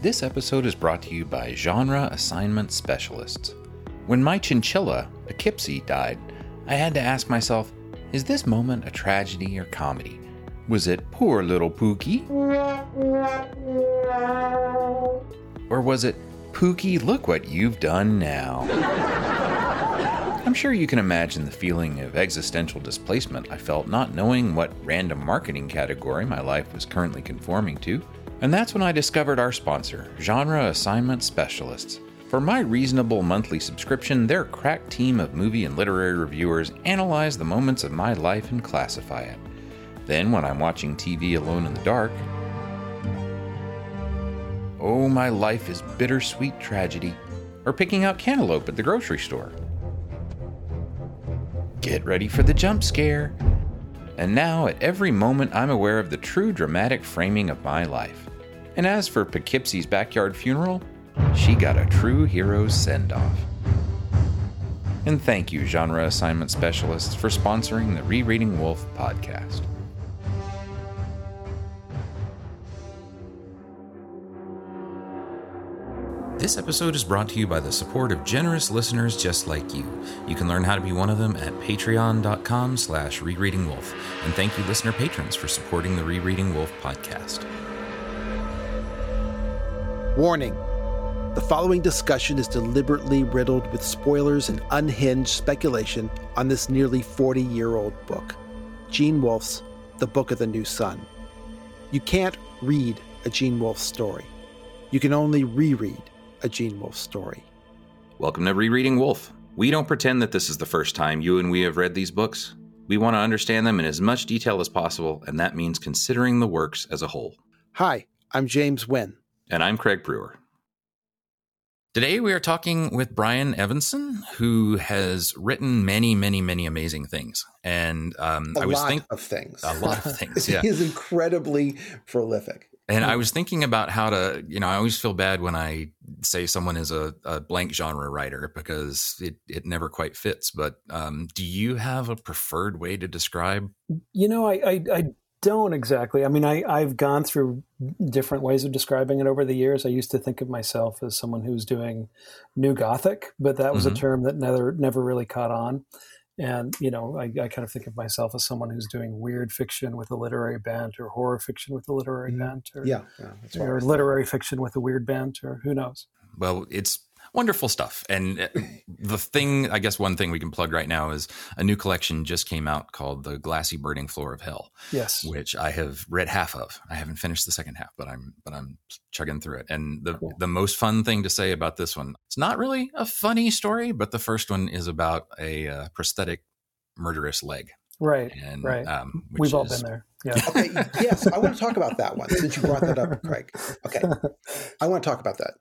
This episode is brought to you by Genre Assignment Specialists. When my chinchilla, Poughkeepsie, died, I had to ask myself is this moment a tragedy or comedy? Was it poor little Pookie? Or was it Pookie, look what you've done now? I'm sure you can imagine the feeling of existential displacement I felt not knowing what random marketing category my life was currently conforming to. And that's when I discovered our sponsor, Genre Assignment Specialists. For my reasonable monthly subscription, their crack team of movie and literary reviewers analyze the moments of my life and classify it. Then, when I'm watching TV alone in the dark, oh, my life is bittersweet tragedy, or picking out cantaloupe at the grocery store. Get ready for the jump scare. And now, at every moment, I'm aware of the true dramatic framing of my life. And as for Poughkeepsie's backyard funeral, she got a true hero's send off. And thank you, Genre Assignment Specialists, for sponsoring the Rereading Wolfe podcast. This episode is brought to you by the support of generous listeners just like you. You can learn how to be one of them at patreon.com slash rereadingwolfe. And thank you, listener patrons, for supporting the Rereading Wolfe podcast. Warning The following discussion is deliberately riddled with spoilers and unhinged speculation on this nearly 40 year old book Gene Wolfe's The Book of the New Sun. You can't read a Gene Wolfe story, you can only reread a Gene Wolfe story. Welcome to Rereading Wolfe. We don't pretend that this is the first time you and we have read these books. We want to understand them in as much detail as possible, and that means considering the works as a whole. Hi, I'm James Wynn. And I'm Craig Brewer. Today we are talking with Brian Evenson, who has written many, many, many amazing things. And um, a I was lot thinking of things. a lot of things. Yeah. he is incredibly prolific. And I was thinking about how to, you know, I always feel bad when I say someone is a, a blank genre writer because it, it never quite fits. But um, do you have a preferred way to describe? You know, I, I, I don't exactly. I mean, I, I've gone through different ways of describing it over the years. I used to think of myself as someone who's doing new Gothic, but that was Mhm. a term that never never really caught on. And you know, I, I kind of think of myself as someone who's doing weird fiction with a literary bent, or horror fiction with a literary Mhm. bent, or, Yeah, yeah that's what I or literary fiction with a weird bent, or who knows. Well, it's wonderful stuff. And uh, the thing, I guess, one thing we can plug right now is a new collection just came out called The Glassy Burning Floor of Hell. Yes. which I have read half of. I haven't finished the second half, but I'm but I'm chugging through it. And the Cool. the most fun thing to say about this one, it's not really a funny story, but the first one is about a uh, prosthetic murderous leg, Right. and Right. um, which We've all is- been there. Yeah. okay, yes, I want to talk about that one since you brought that up, Craig. Okay, I want to talk about that.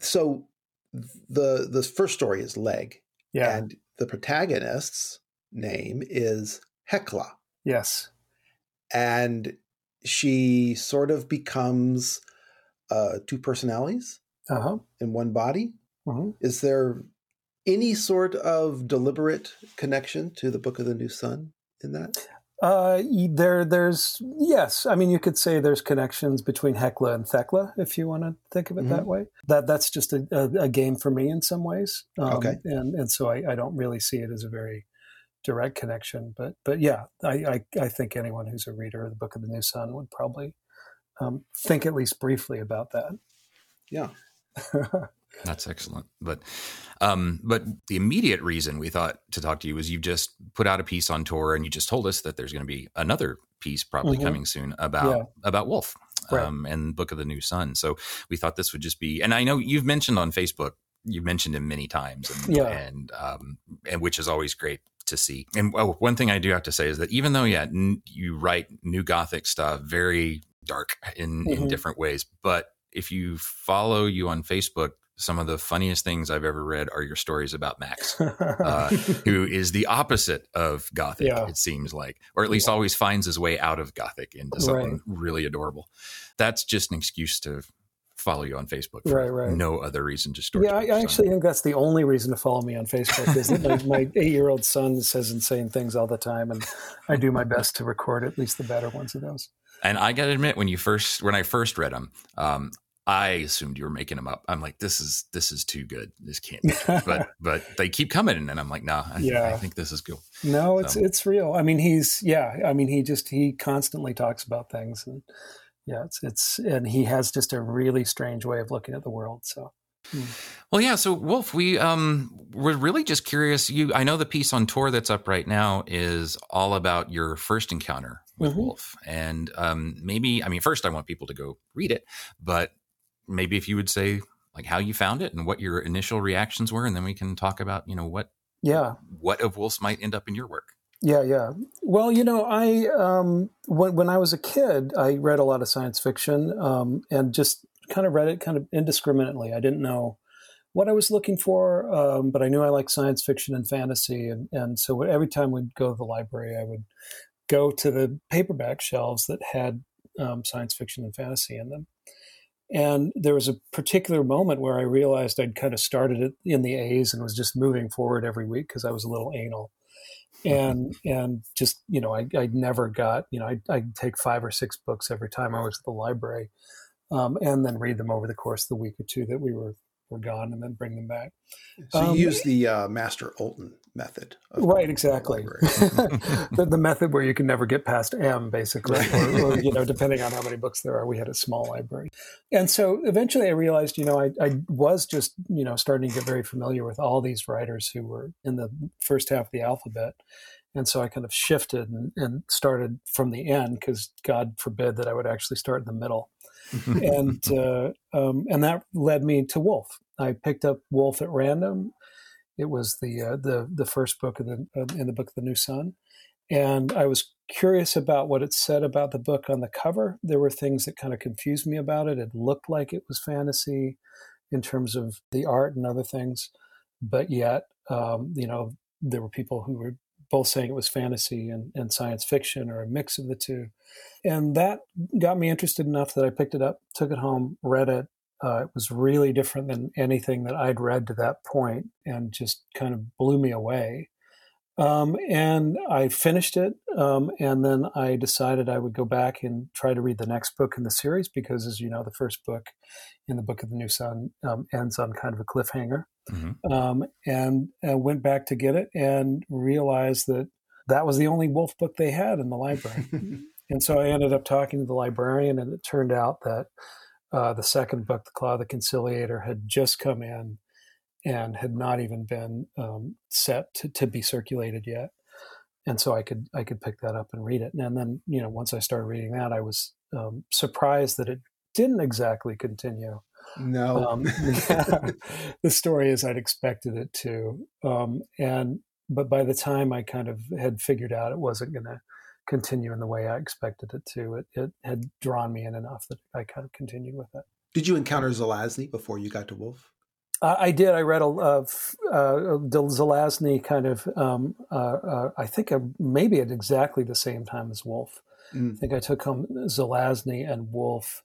So the the first story is Leg, Yeah. and the protagonist's name is Hecla, yes. and she sort of becomes uh, two personalities Uh huh. in one body. hmm Is there any sort of deliberate connection to the Book of the New Sun in that? Uh, there, there's yes. I mean, you could say there's connections between Hecla and Thecla, if you want to think of it that way. That that's just a, a, a game for me in some ways. Um, Okay. and and so I, I don't really see it as a very direct connection. But but yeah, I, I I think anyone who's a reader of the Book of the New Sun would probably um, think at least briefly about that. Yeah. That's excellent. But um, but the immediate reason we thought to talk to you was you just put out a piece on Tor, and you just told us that there's going to be another piece probably Mhm. coming soon about Yeah. about Wolfe Right. um, and Book of the New Sun. So we thought this would just be, and I know you've mentioned on Facebook, you've mentioned him many times, and Yeah. and um, and which is always great to see. And oh, one thing I do have to say is that even though yeah, n- you write new Gothic stuff, very dark in in Mhm. different ways, but if you follow you on Facebook, some of the funniest things I've ever read are your stories about Max, uh, who is the opposite of Gothic, Yeah. it seems like, or at least Yeah. always finds his way out of Gothic into something Right. really adorable. That's just an excuse to follow you on Facebook for Right, right. no other reason, just stories. Yeah, I, I actually think that's the only reason to follow me on Facebook is that my, my eight-year-old son says insane things all the time, and I do my best to record at least the better ones of those. And I got to admit, when you first, when I first read them, um, I assumed you were making them up. I'm like, this is this is too good. This can't be but but they keep coming, and I'm like, nah, I, yeah. I think this is cool. No, it's so. it's real. I mean, he's yeah. I mean, he just he constantly talks about things, and yeah, it's it's and he has just a really strange way of looking at the world. So. Hmm. Well, yeah. So, Wolfe, we um, we're really just curious. You, I know the piece on Tor that's up right now is all about your first encounter with mm-hmm. Wolfe, and um, maybe I mean, first I want people to go read it, but maybe if you would say like how you found it and what your initial reactions were, and then we can talk about you know what yeah what of Wolfe's might end up in your work. Yeah, yeah. Well, you know, I um, when when I was a kid, I read a lot of science fiction um, and just kind of read it kind of indiscriminately. I didn't know what I was looking for, um, but I knew I liked science fiction and fantasy, and and so every time we'd go to the library, I would go to the paperback shelves that had um, science fiction and fantasy in them. And there was a particular moment where I realized I'd kind of started it in the A's and was just moving forward every week because I was a little anal. And and just you know I I never got you know I I'd take five or six books every time I was at the library, um, and then read them over the course of the week or two that we were were gone and then bring them back. So um, you use the uh, Master Ultan method, right? Exactly, the, the, method where you can never get past M, basically, or, or, you know, depending on how many books there are. We had a small library, and so eventually I realized, you know, I, I was just you know starting to get very familiar with all these writers who were in the first half of the alphabet. And so I kind of shifted and, and started from the end because God forbid that I would actually start in the middle and uh, um, and that led me to Wolfe. I picked up Wolfe at random. It was the uh, the the first book of the uh, in the book of the New Sun, and I was curious about what it said about the book on the cover. There were things that kind of confused me about it. It looked like it was fantasy in terms of the art and other things, but yet um, you know there were people who were both saying it was fantasy and, and science fiction or a mix of the two. And that got me interested enough that I picked it up, took it home, read it. Uh, it was really different than anything that I'd read to that point and just kind of blew me away. Um, and I finished it. Um, and then I decided I would go back and try to read the next book in the series because, as you know, the first book in the Book of the New Sun um, ends on kind of a cliffhanger. Mm-hmm. Um, and uh, went back to get it and realized that that was the only Wolfe book they had in the library. and so I ended up talking to the librarian, and it turned out that uh, the second book, The Claw of the Conciliator, had just come in and had not even been um, set to, to be circulated yet. And so I could I could pick that up and read it. And then you know once I started reading that, I was um, surprised that it didn't exactly continue. No, um, the story as I'd expected it to. Um, and but by the time I kind of had figured out it wasn't going to continue in the way I expected it to, it, it had drawn me in enough that I kind of continued with it. Did you encounter Zelazny before you got to Wolfe? Uh, I did. I read a uh, uh, Zelazny kind of. Um, uh, uh, I think maybe at exactly the same time as Wolfe. Mm. I think I took home Zelazny and Wolfe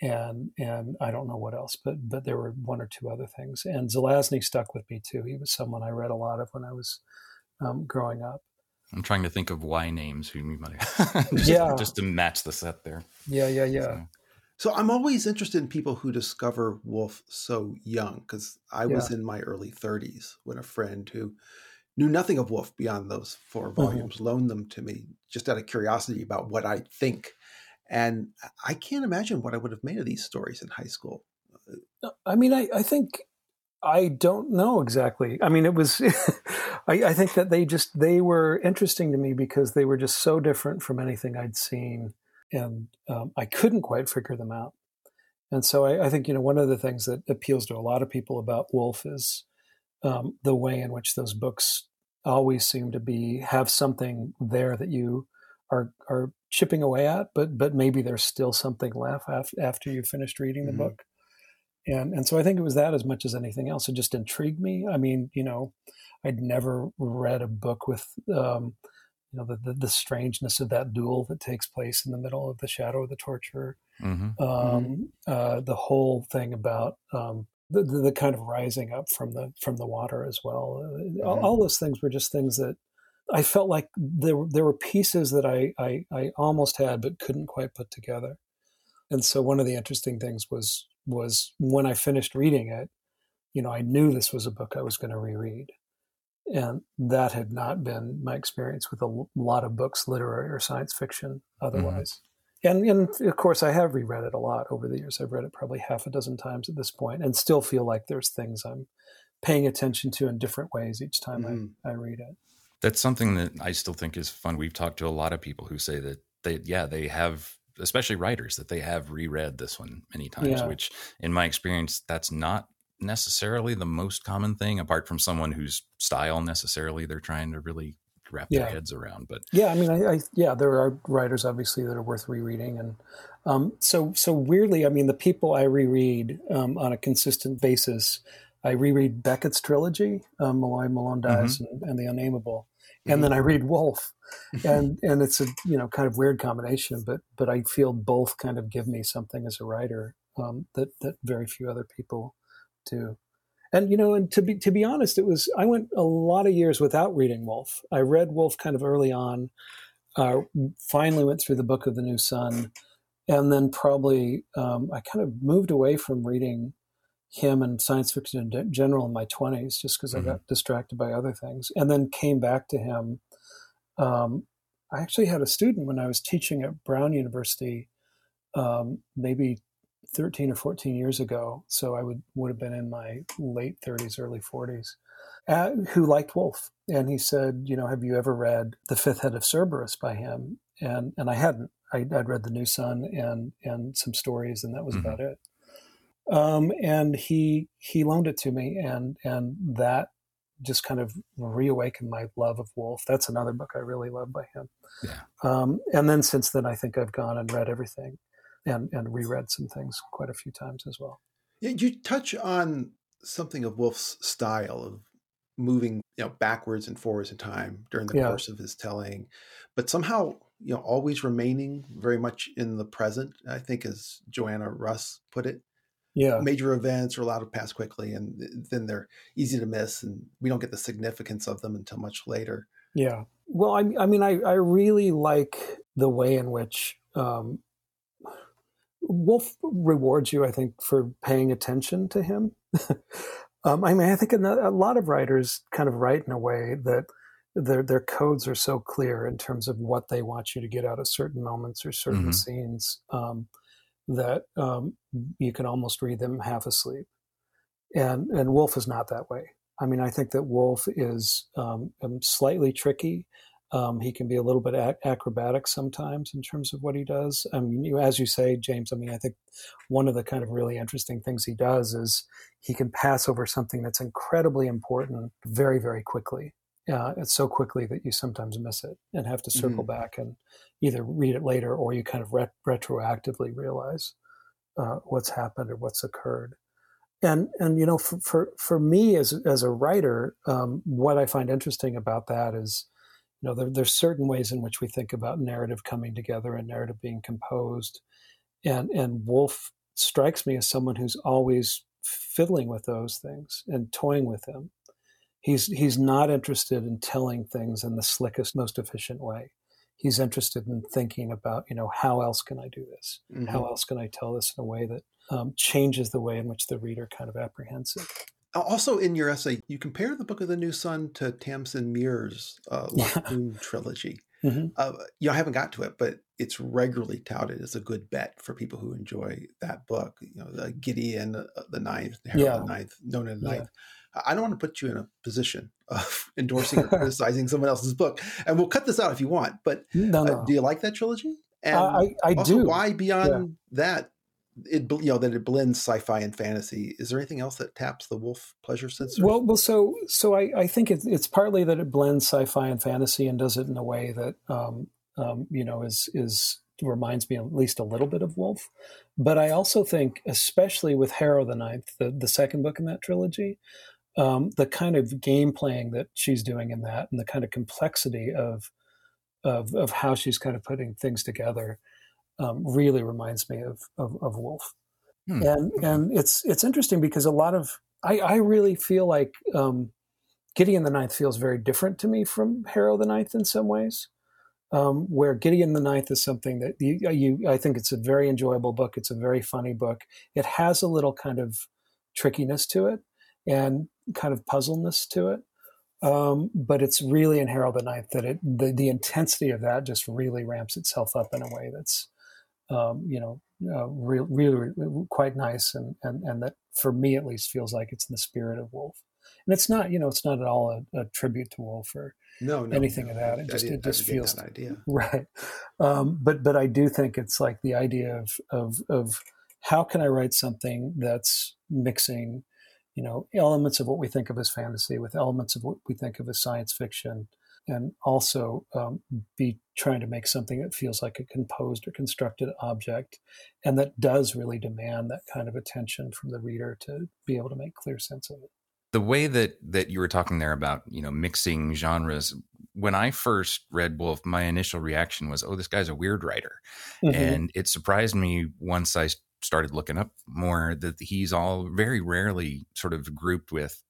and and I don't know what else, but but there were one or two other things. And Zelazny stuck with me too. He was someone I read a lot of when I was um, growing up. I'm trying to think of Y names who you might just, yeah just to match the set there. Yeah, yeah, yeah. So. so I'm always interested in people who discover Wolfe so young because I was in my early 30s when a friend who knew nothing of Wolfe beyond those four mm-hmm. volumes mm-hmm. loaned them to me just out of curiosity about what I think and I can't imagine what I would have made of these stories in high school. I mean, I, I think I don't know exactly. I mean, it was, I, I, think that they just, they were interesting to me because they were just so different from anything I'd seen. And um, I couldn't quite figure them out. And so I, I, think, you know, one of the things that appeals to a lot of people about Wolfe is um, the way in which those books always seem to be, have something there that you are, are chipping away at, but but maybe there's still something left after, you've finished reading the mm-hmm. book. And and so I think it was that as much as anything else. It just intrigued me. I mean, you know, I'd never read a book with um, you know the, the, the strangeness of that duel that takes place in the middle of the shadow of the torturer. Mm-hmm. Um, mm-hmm. Uh, the whole thing about um, the, the, the kind of rising up from the from the water as well. Uh, all, mm-hmm. all, those things were just things that I felt like there there were pieces that I, I, I almost had but couldn't quite put together. And so one of the interesting things was was when I finished reading it, you know, I knew this was a book I was going to reread. And that had not been my experience with a lot of books, literary or science fiction, mm-hmm. otherwise. Mm-hmm. And, and of course, I have reread it a lot over the years. I've read it probably half a dozen times at this point and still feel like there's things I'm paying attention to in different ways each time mm-hmm. I, I read it. That's something that I still think is fun. We've talked to a lot of people who say that they, yeah, they have especially writers that they have reread this one many times yeah. which in my experience that's not necessarily the most common thing apart from someone whose style necessarily they're trying to really wrap yeah. their heads around but yeah i mean I, I, yeah there are writers obviously that are worth rereading and um, so so weirdly i mean the people i reread um, on a consistent basis i reread beckett's trilogy um, molloy malone dies mm-hmm. and, and, the unnameable and mm-hmm. then i read wolfe and and it's a you know kind of weird combination but but i feel both kind of give me something as a writer um, that that very few other people do and you know and to be to be honest it was i went a lot of years without reading wolfe i read wolfe kind of early on uh, finally went through the book of the new sun and then probably um, i kind of moved away from reading him and science fiction in general in my 20s just because mm-hmm. i got distracted by other things and then came back to him. Um, I actually had a student when I was teaching at Brown University, um, maybe 13 or 14 years ago. So I would would have been in my late 30s, early 40s, uh, who liked Wolfe. And he said, you know, have you ever read The Fifth Head of Cerberus by him? And and I hadn't. I, would read The New Sun and and some stories, and that was mm-hmm. about it. Um, and he he loaned it to me, and and that just kind of reawakened my love of Wolfe. That's another book I really love by him. Yeah. Um, and then since then, I think I've gone and read everything, and and reread some things quite a few times as well. Yeah, you touch on something of Wolfe's style of moving, you know, backwards and forwards in time during the yeah. course of his telling, but somehow, you know, always remaining very much in the present. I think, as Joanna Russ put it, yeah major events are allowed to pass quickly and then they're easy to miss and we don't get the significance of them until much later yeah well i, I mean I, I really like the way in which um, wolfe rewards you i think for paying attention to him um, i mean i think a lot of writers kind of write in a way that their their codes are so clear in terms of what they want you to get out of certain moments or certain mm-hmm. scenes um, that um, you can almost read them half asleep. And and Wolfe is not that way. I mean, I think that Wolfe is um, um, slightly tricky. Um, he can be a little bit ac- acrobatic sometimes in terms of what he does. I mean, you, as you say, James. I mean, I think one of the kind of really interesting things he does is he can pass over something that's incredibly important very, very quickly uh, it's so quickly that you sometimes miss it and have to circle mm-hmm. back and either read it later or you kind of ret- retroactively realize uh, what's happened or what's occurred. And and you know, for for, for me as as a writer, um, what I find interesting about that is, you know, there, there's certain ways in which we think about narrative coming together and narrative being composed, and and Wolfe strikes me as someone who's always fiddling with those things and toying with them He's he's not interested in telling things in the slickest, most efficient way. He's interested in thinking about, you know, how else can I do this? Mm-hmm. How else can I tell this in a way that um, changes the way in which the reader kind of apprehends it? Also, in your essay, you compare the Book of the New Sun to Tamsin Muir's uh, Locked Tomb trilogy. Mm-hmm. Uh, you know, I haven't got to it, but it's regularly touted as a good bet for people who enjoy that book. You know, the Gideon, uh, the Ninth, Harrow yeah. the Ninth, Nona the Ninth. Yeah. I don't want to put you in a position of endorsing or criticizing someone else's book. And we'll cut this out if you want. But no, no. Uh, do you like that trilogy? And uh, I, I do. Why beyond yeah. that? It you know that it blends sci-fi and fantasy. Is there anything else that taps the wolfe pleasure sensor? Well, well, so so I, I think it, it's partly that it blends sci-fi and fantasy and does it in a way that um, um, you know is is reminds me at least a little bit of wolfe But I also think, especially with Harrow the Ninth, the, the second book in that trilogy, um, the kind of game playing that she's doing in that and the kind of complexity of of, of how she's kind of putting things together um, really reminds me of of, of Wolfe. Hmm. And and it's it's interesting because a lot of I, I really feel like um, Gideon the Ninth feels very different to me from Harrow the Ninth in some ways. um, where Gideon the Ninth is something that you, you, I think it's a very enjoyable book. It's a very funny book. It has a little kind of trickiness to it and kind of puzzleness to it. Um, but it's really in Harrow the Ninth that it, the, the intensity of that just really ramps itself up in a way that's, um, you know, uh, really, really, quite nice. And, and, and that for me at least feels like it's in the spirit of Wolfe. And it's not, you know, it's not at all a, a tribute to Wolfe or no, no anything no, of that. It just, it just feels that idea. right. Um, but, but I do think it's like the idea of, of, of how can I write something that's mixing you know elements of what we think of as fantasy with elements of what we think of as science fiction and also um, be trying to make something that feels like a composed or constructed object and that does really demand that kind of attention from the reader to be able to make clear sense of it the way that that you were talking there about you know mixing genres when i first read wolfe my initial reaction was oh this guy's a weird writer mm-hmm. and it surprised me once i started looking up more that he's all very rarely sort of grouped with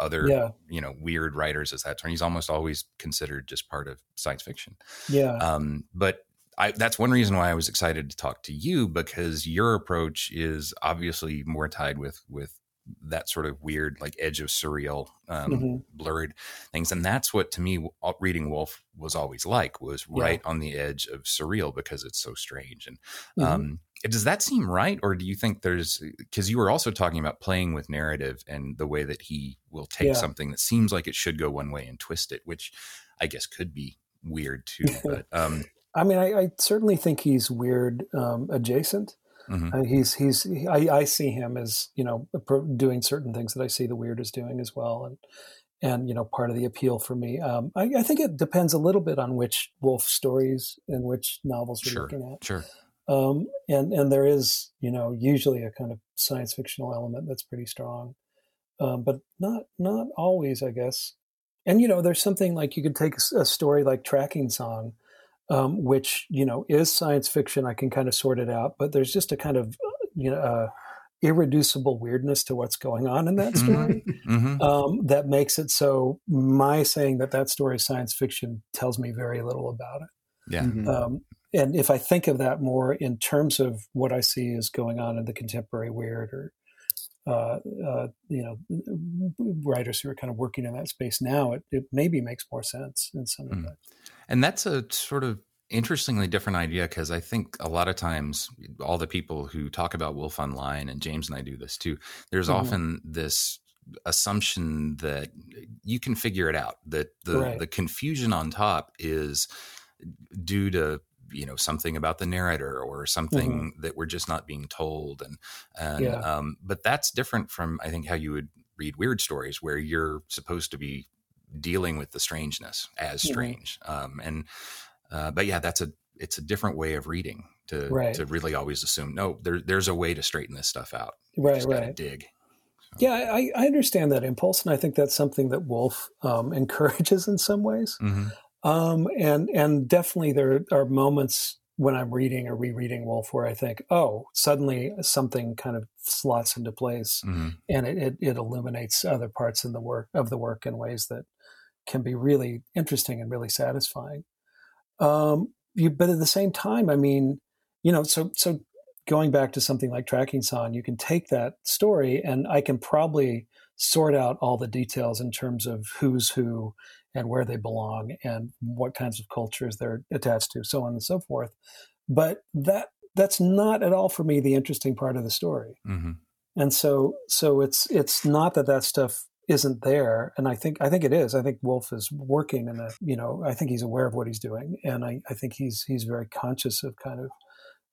other yeah. you know weird writers as that term he's almost always considered just part of science fiction yeah um but I, that's one reason why I was excited to talk to you because your approach is obviously more tied with with that sort of weird like edge of surreal um, mm-hmm. blurred things and that's what to me reading wolfe was always like was right yeah. on the edge of surreal because it's so strange and mm-hmm. um, does that seem right or do you think there's because you were also talking about playing with narrative and the way that he will take yeah. something that seems like it should go one way and twist it which i guess could be weird too but um, i mean I, I, certainly think he's weird um, adjacent Mm-hmm. Uh, he's he's he, I, I see him as you know doing certain things that I see the weird is doing as well, and and you know part of the appeal for me. Um, I, I, think it depends a little bit on which Wolfe stories and which novels we're sure, looking at. Sure. Um, and and there is you know usually a kind of science fictional element that's pretty strong, um, but not not always, I guess. And you know, there's something like you could take a story like Tracking Song, um, which you know is science fiction. I can kind of sort it out, but there's just a kind of you know uh, irreducible weirdness to what's going on in that mm-hmm. story mm-hmm. um, that makes it so. My saying that that story is science fiction tells me very little about it. Yeah. Mm-hmm. Um, and if I think of that more in terms of what I see is going on in the contemporary weird or uh, uh, you know, writers who are kind of working in that space now, it, it maybe makes more sense in some mm. way. And that's a sort of interestingly different idea because I think a lot of times all the people who talk about Wolfe Online and James and I do this too. There's mm-hmm. often this assumption that you can figure it out that the right. the confusion on top is due to you know something about the narrator or something mm-hmm. that we're just not being told and and yeah. um, but that's different from i think how you would read weird stories where you're supposed to be dealing with the strangeness as mm-hmm. strange um, and uh, but yeah that's a it's a different way of reading to right. to really always assume no there, there's a way to straighten this stuff out right right dig so. yeah I, I understand that impulse and i think that's something that wolfe um, encourages in some ways mm-hmm. Um, and and definitely there are moments when I'm reading or rereading Wolfe where I think, oh, suddenly something kind of slots into place, mm-hmm. and it, it, it illuminates other parts in the work of the work in ways that can be really interesting and really satisfying. Um, you, but at the same time, I mean, you know, so so going back to something like Tracking Song, you can take that story, and I can probably sort out all the details in terms of who's who and where they belong and what kinds of cultures they're attached to, so on and so forth. But that that's not at all for me the interesting part of the story. Mm-hmm. And so so it's it's not that that stuff isn't there and i think i think it is i think wolfe is working in a you know i think he's aware of what he's doing and i, I think he's he's very conscious of kind of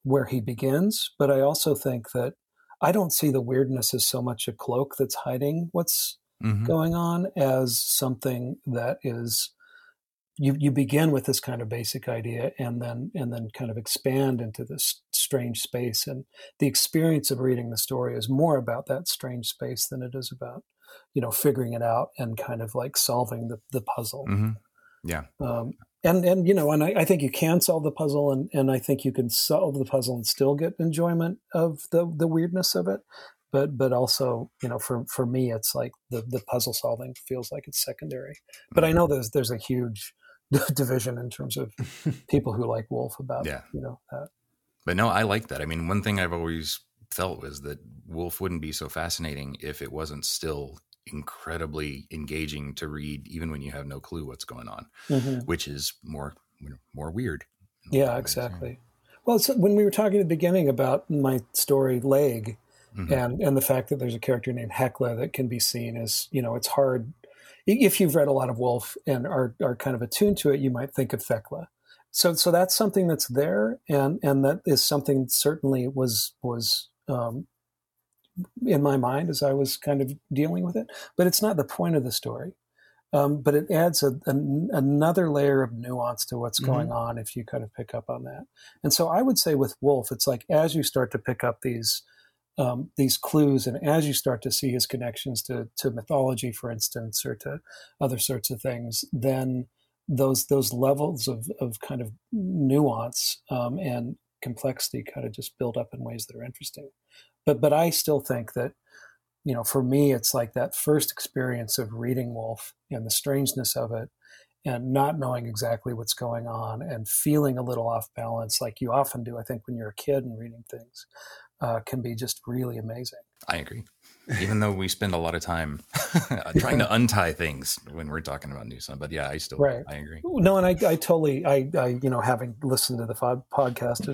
where he begins but i also think that i don't see the weirdness as so much a cloak that's hiding what's mm-hmm. going on as something that is you you begin with this kind of basic idea and then and then kind of expand into this strange space and the experience of reading the story is more about that strange space than it is about you know figuring it out and kind of like solving the, the puzzle mm-hmm. yeah um, and and you know and I, I, think you can solve the puzzle and and i think you can solve the puzzle and still get enjoyment of the the weirdness of it but but also you know for for me it's like the the puzzle solving feels like it's secondary but i know there's there's a huge division in terms of people who like Wolfe about Yeah. you know that. But no, I like that. I mean, one thing I've always felt was that Wolfe wouldn't be so fascinating if it wasn't still incredibly engaging to read, even when you have no clue what's going on, Mhm. which is more more weird. in a lot Yeah, ways, exactly. Well, so when we were talking at the beginning about my story Leg, Mhm. and and the fact that there's a character named Hecla that can be seen as you know it's hard if you've read a lot of Wolfe and are are kind of attuned to it, you might think of Thecla. So so that's something that's there, and and that is something certainly was was um, in my mind as I was kind of dealing with it. But it's not the point of the story. Um, but it adds a, an another layer of nuance to what's going on if you kind of pick up on that. And so I would say with Wolfe, it's like as you start to pick up these um, these clues, and as you start to see his connections to to mythology, for instance, or to other sorts of things, then those those levels of of kind of nuance um, and complexity kind of just build up in ways that are interesting. But but I still think that you know, for me, it's like that first experience of reading Wolfe and the strangeness of it and not knowing exactly what's going on and feeling a little off balance, like you often do, I think, when you're a kid and reading things, uh, can be just really amazing. I agree. Even though we spend a lot of time trying to untie things when we're talking about new stuff, but yeah, I still Right. I agree. No, and I, I totally, I, I, you know, having listened to the pod, podcast,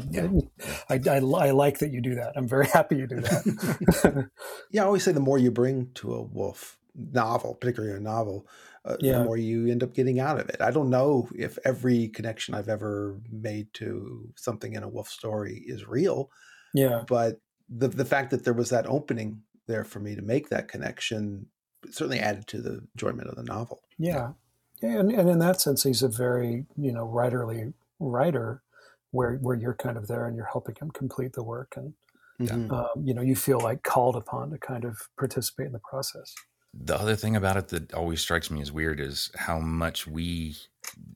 I, I, I like that you do that. I'm very happy you do that. Yeah, I always say the more you bring to a wolfe novel, particularly a novel, uh, Yeah. the more you end up getting out of it. I don't know if every connection I've ever made to something in a wolfe story is real, yeah. but the the fact that there was that opening there for me to make that connection certainly added to the enjoyment of the novel. Yeah. yeah and, and in that sense, he's a very, you know, writerly writer where, where you're kind of there and you're helping him complete the work. And, um, you know, you feel like called upon to kind of participate in the process. The other thing about it that always strikes me as weird is how much we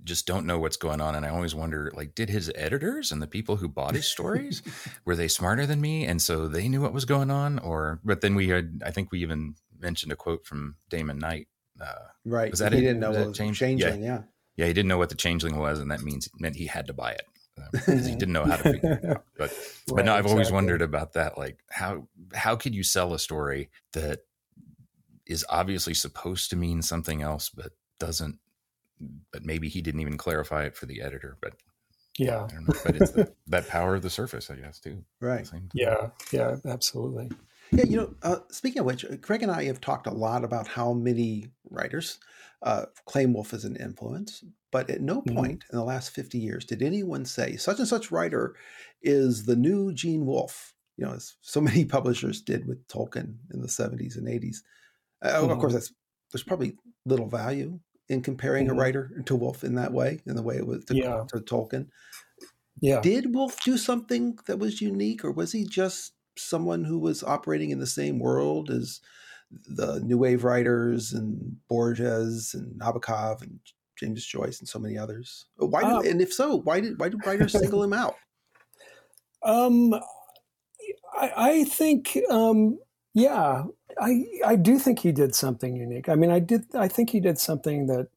just don't know what's going on. And I always wonder, like, did his editors and the people who bought his stories were they smarter than me, and so they knew what was going on? Or, but then we had, I think we even mentioned a quote from Damon Knight. Uh, Right. Was that he it? didn't know Was what was change- changing. Yeah. yeah, he didn't know what the changeling was, and that means meant he had to buy it because he didn't know how to figure it out. But but no, I've always wondered about that. Like how how could you sell a story that is obviously supposed to mean something else, but doesn't? But maybe he didn't even clarify it for the editor. But Yeah. I don't know. But it's the, that power of the surface, I guess, too. Right. same. Yeah. Yeah. Absolutely. Yeah, you know, uh, speaking of which, Craig and I have talked a lot about how many writers uh, claim Wolfe as an influence, but at no Mhm. point in the last 50 years did anyone say such and such writer is the new Gene Wolfe, you know, as so many publishers did with Tolkien in the 70s and 80s. Uh, Of course, Mhm. that's there's probably little value in comparing Mhm. a writer to Wolfe in that way, in the way it was to, Yeah. to Tolkien. Yeah. Did Wolfe do something that was unique, or was he just someone who was operating in the same world as the New Wave writers and Borges and Nabokov and James Joyce and so many others? Why? Do, Um, and if so, why did why do writers single him out? Um, I, I think, um, yeah, I I do think he did something unique. I mean, I did. I think he did something that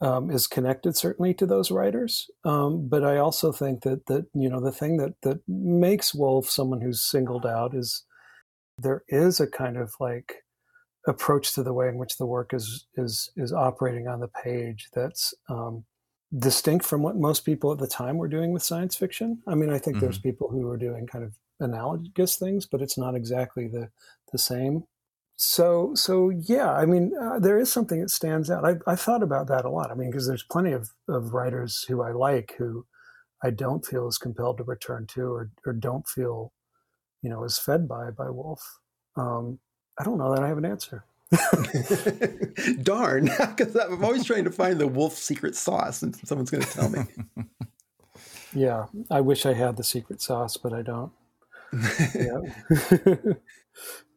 um, is connected certainly to those writers. Um, but I also think that that you know the thing that that makes Wolfe someone who's singled out is there is a kind of like approach to the way in which the work is is is operating on the page that's um, distinct from what most people at the time were doing with science fiction. I mean, I think there's people who are doing kind of analogous things, but it's not exactly the the same. So, so yeah, I mean, uh, there is something that stands out. I, I thought about that a lot. I mean, because there's plenty of, of writers who I like who I don't feel as compelled to return to, or or don't feel, you know, as fed by by Wolfe. Um, I don't know that I have an answer. Darn, because I'm always trying to find the Wolfe secret sauce, and someone's going to tell me. Yeah, I wish I had the secret sauce, but I don't. Yeah.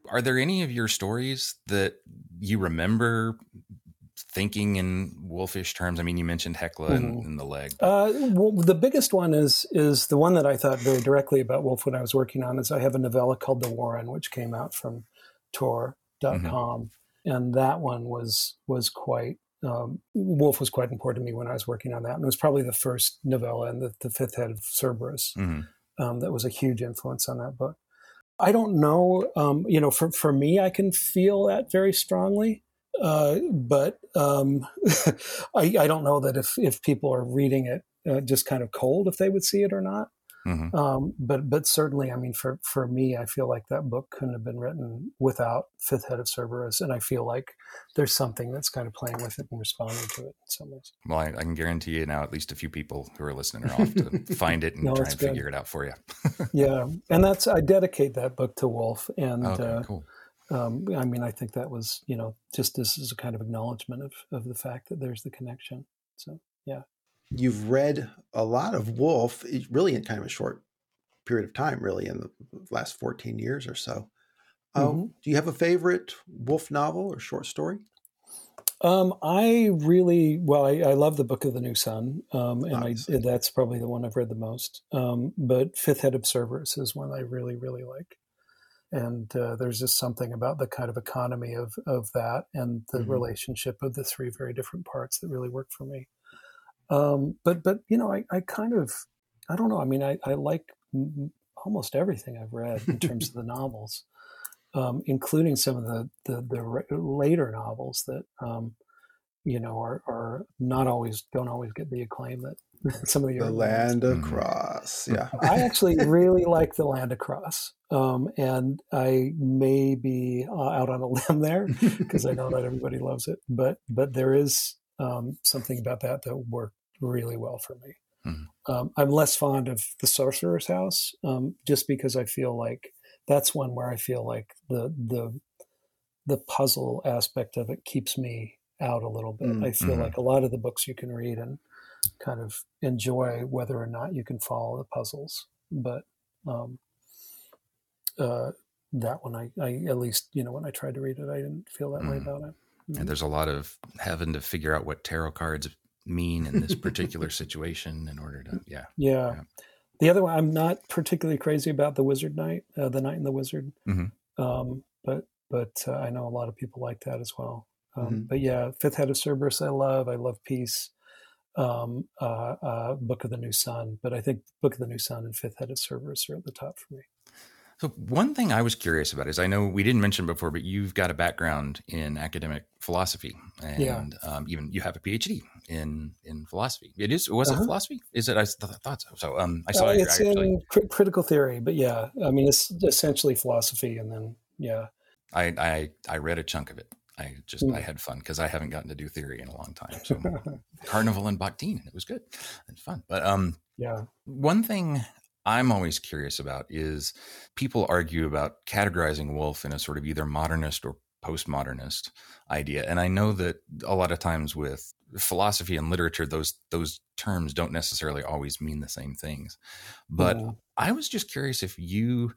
Are there any of your stories that you remember thinking in wolfish terms? I mean, you mentioned Hecla and, Mhm. and the leg. Uh, well, the biggest one is is the one that I thought very directly about Wolfe when I was working on. Is I have a novella called The Warren, which came out from Tor.com, and that one was was quite um, Wolfe was quite important to me when I was working on that, and it was probably the first novella and the, the Fifth Head of Cerberus mm-hmm. Um, that was a huge influence on that book. I don't know, um, you know, for for me, I can feel that very strongly, uh, but um, I, I, don't know that if if people are reading it uh, just kind of cold, if they would see it or not. Mm-hmm. Um, but but certainly, I mean, for for me, I feel like that book couldn't have been written without Fifth Head of Cerberus, and I feel like there's something that's kind of playing with it and responding to it in some ways. Well, I, I can guarantee you now, at least a few people who are listening are off to find it and no, try and good. figure it out for you. yeah, and that's I dedicate that book to Wolfe, and okay, uh, cool. Um, I mean, I think that was you know just this is a kind of acknowledgement of of the fact that there's the connection. So yeah you've read a lot of Wolfe, really in kind of a short period of time, really in the last 14 years or so. Um, mm-hmm. do you have a favorite Wolfe novel or short story? Um, I really well, I, I, love the Book of the New Sun, um, and I, that's probably the one I've read the most. Um, but Fifth Head of Cerberus is one I really, really like. And uh, there's just something about the kind of economy of of that and the mm-hmm. relationship of the three very different parts that really work for me. Um, but but you know, I, I kind of I don't know. I mean, I, I like m- almost everything I've read in terms of the novels, um, including some of the the, the re- later novels that um, you know are, are not always don't always get the acclaim that some of the, the Land ones. Mm-hmm. Across. Yeah, I actually really like the Land Across, um, and I may be uh, out on a limb there because I know not everybody loves it, but but there is um, something about that that worked really well for me. Mm-hmm. Um, I'm less fond of the Sorcerer's House um, just because I feel like that's one where I feel like the the the puzzle aspect of it keeps me out a little bit. Mm-hmm. I feel like a lot of the books you can read and kind of enjoy whether or not you can follow the puzzles, but um, uh, that one I, I at least you know when I tried to read it I didn't feel that mm-hmm. way about it. And there's a lot of having to figure out what tarot cards mean in this particular situation in order to, yeah. Yeah. yeah. The other one, I'm not particularly crazy about the Wizard Knight, uh, the Knight and the Wizard, mm-hmm. um, but but uh, I know a lot of people like that as well. Um, mm-hmm. But yeah, Fifth Head of Cerberus, I love. I love Peace. Um, uh, uh, Book of the New Sun, but I think Book of the New Sun and Fifth Head of Cerberus are at the top for me. So one thing I was curious about is I know we didn't mention before, but you've got a background in academic philosophy, and yeah. um, even you have a PhD in in philosophy. It is It was uh-huh. it philosophy? Is it? I thought so. So um, I saw uh, it. It's in cr- critical theory, but yeah, I mean it's essentially philosophy, and then yeah. I I, I read a chunk of it. I just mm. I had fun because I haven't gotten to do theory in a long time. So Carnival and Bakhtin, and it was good and fun. But um, yeah, one thing I'm always curious about is people argue about categorizing Wolfe in a sort of either modernist or postmodernist idea. And I know that a lot of times with philosophy and literature, those those terms don't necessarily always mean the same things. But mm. I was just curious if you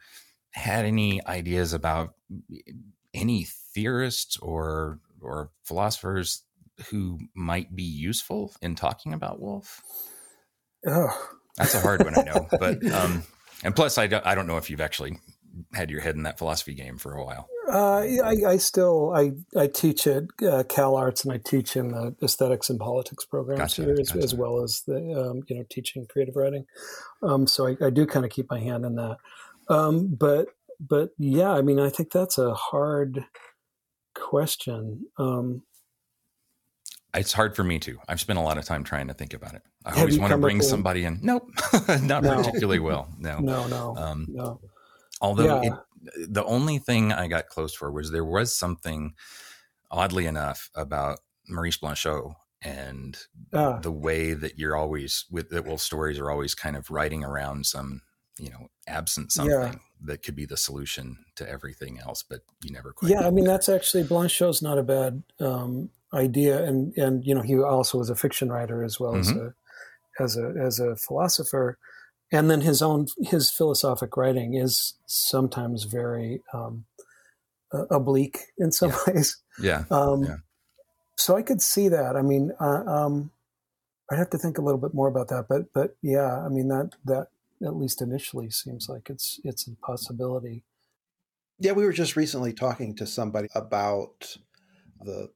had any ideas about any theorists or or philosophers who might be useful in talking about Wolfe. Oh, that's a hard one, I know. But um, and plus, I don't, I don't know if you've actually had your head in that philosophy game for a while. Uh, I, I, still I, I teach at uh, Cal Arts and I teach in the aesthetics and politics program gotcha, here as, gotcha. as, well as the um, you know teaching creative writing. Um, so I, I, do kind of keep my hand in that. Um, but but yeah, I mean I think that's a hard question. Um, it's hard for me too. I've spent a lot of time trying to think about it. I Have always want to bring somebody in. Nope, not no. particularly well. No, no, no, um, no. Although yeah. it, the only thing I got close for was there was something, oddly enough, about Maurice Blanchot and uh, the way that you're always with that well stories are always kind of writing around some you know absent something yeah. that could be the solution to everything else but you never quite yeah i mean there. that's actually blanchot's not a bad um, idea, and and you know he also was a fiction writer as well mm-hmm. as a as a as a philosopher, and then his own his philosophic writing is sometimes very um, oblique in some yeah. ways. Yeah. Um, yeah. So I could see that. I mean, uh, um, I'd have to think a little bit more about that, but but yeah, I mean that that at least initially seems like it's it's a possibility. Yeah, we were just recently talking to somebody about the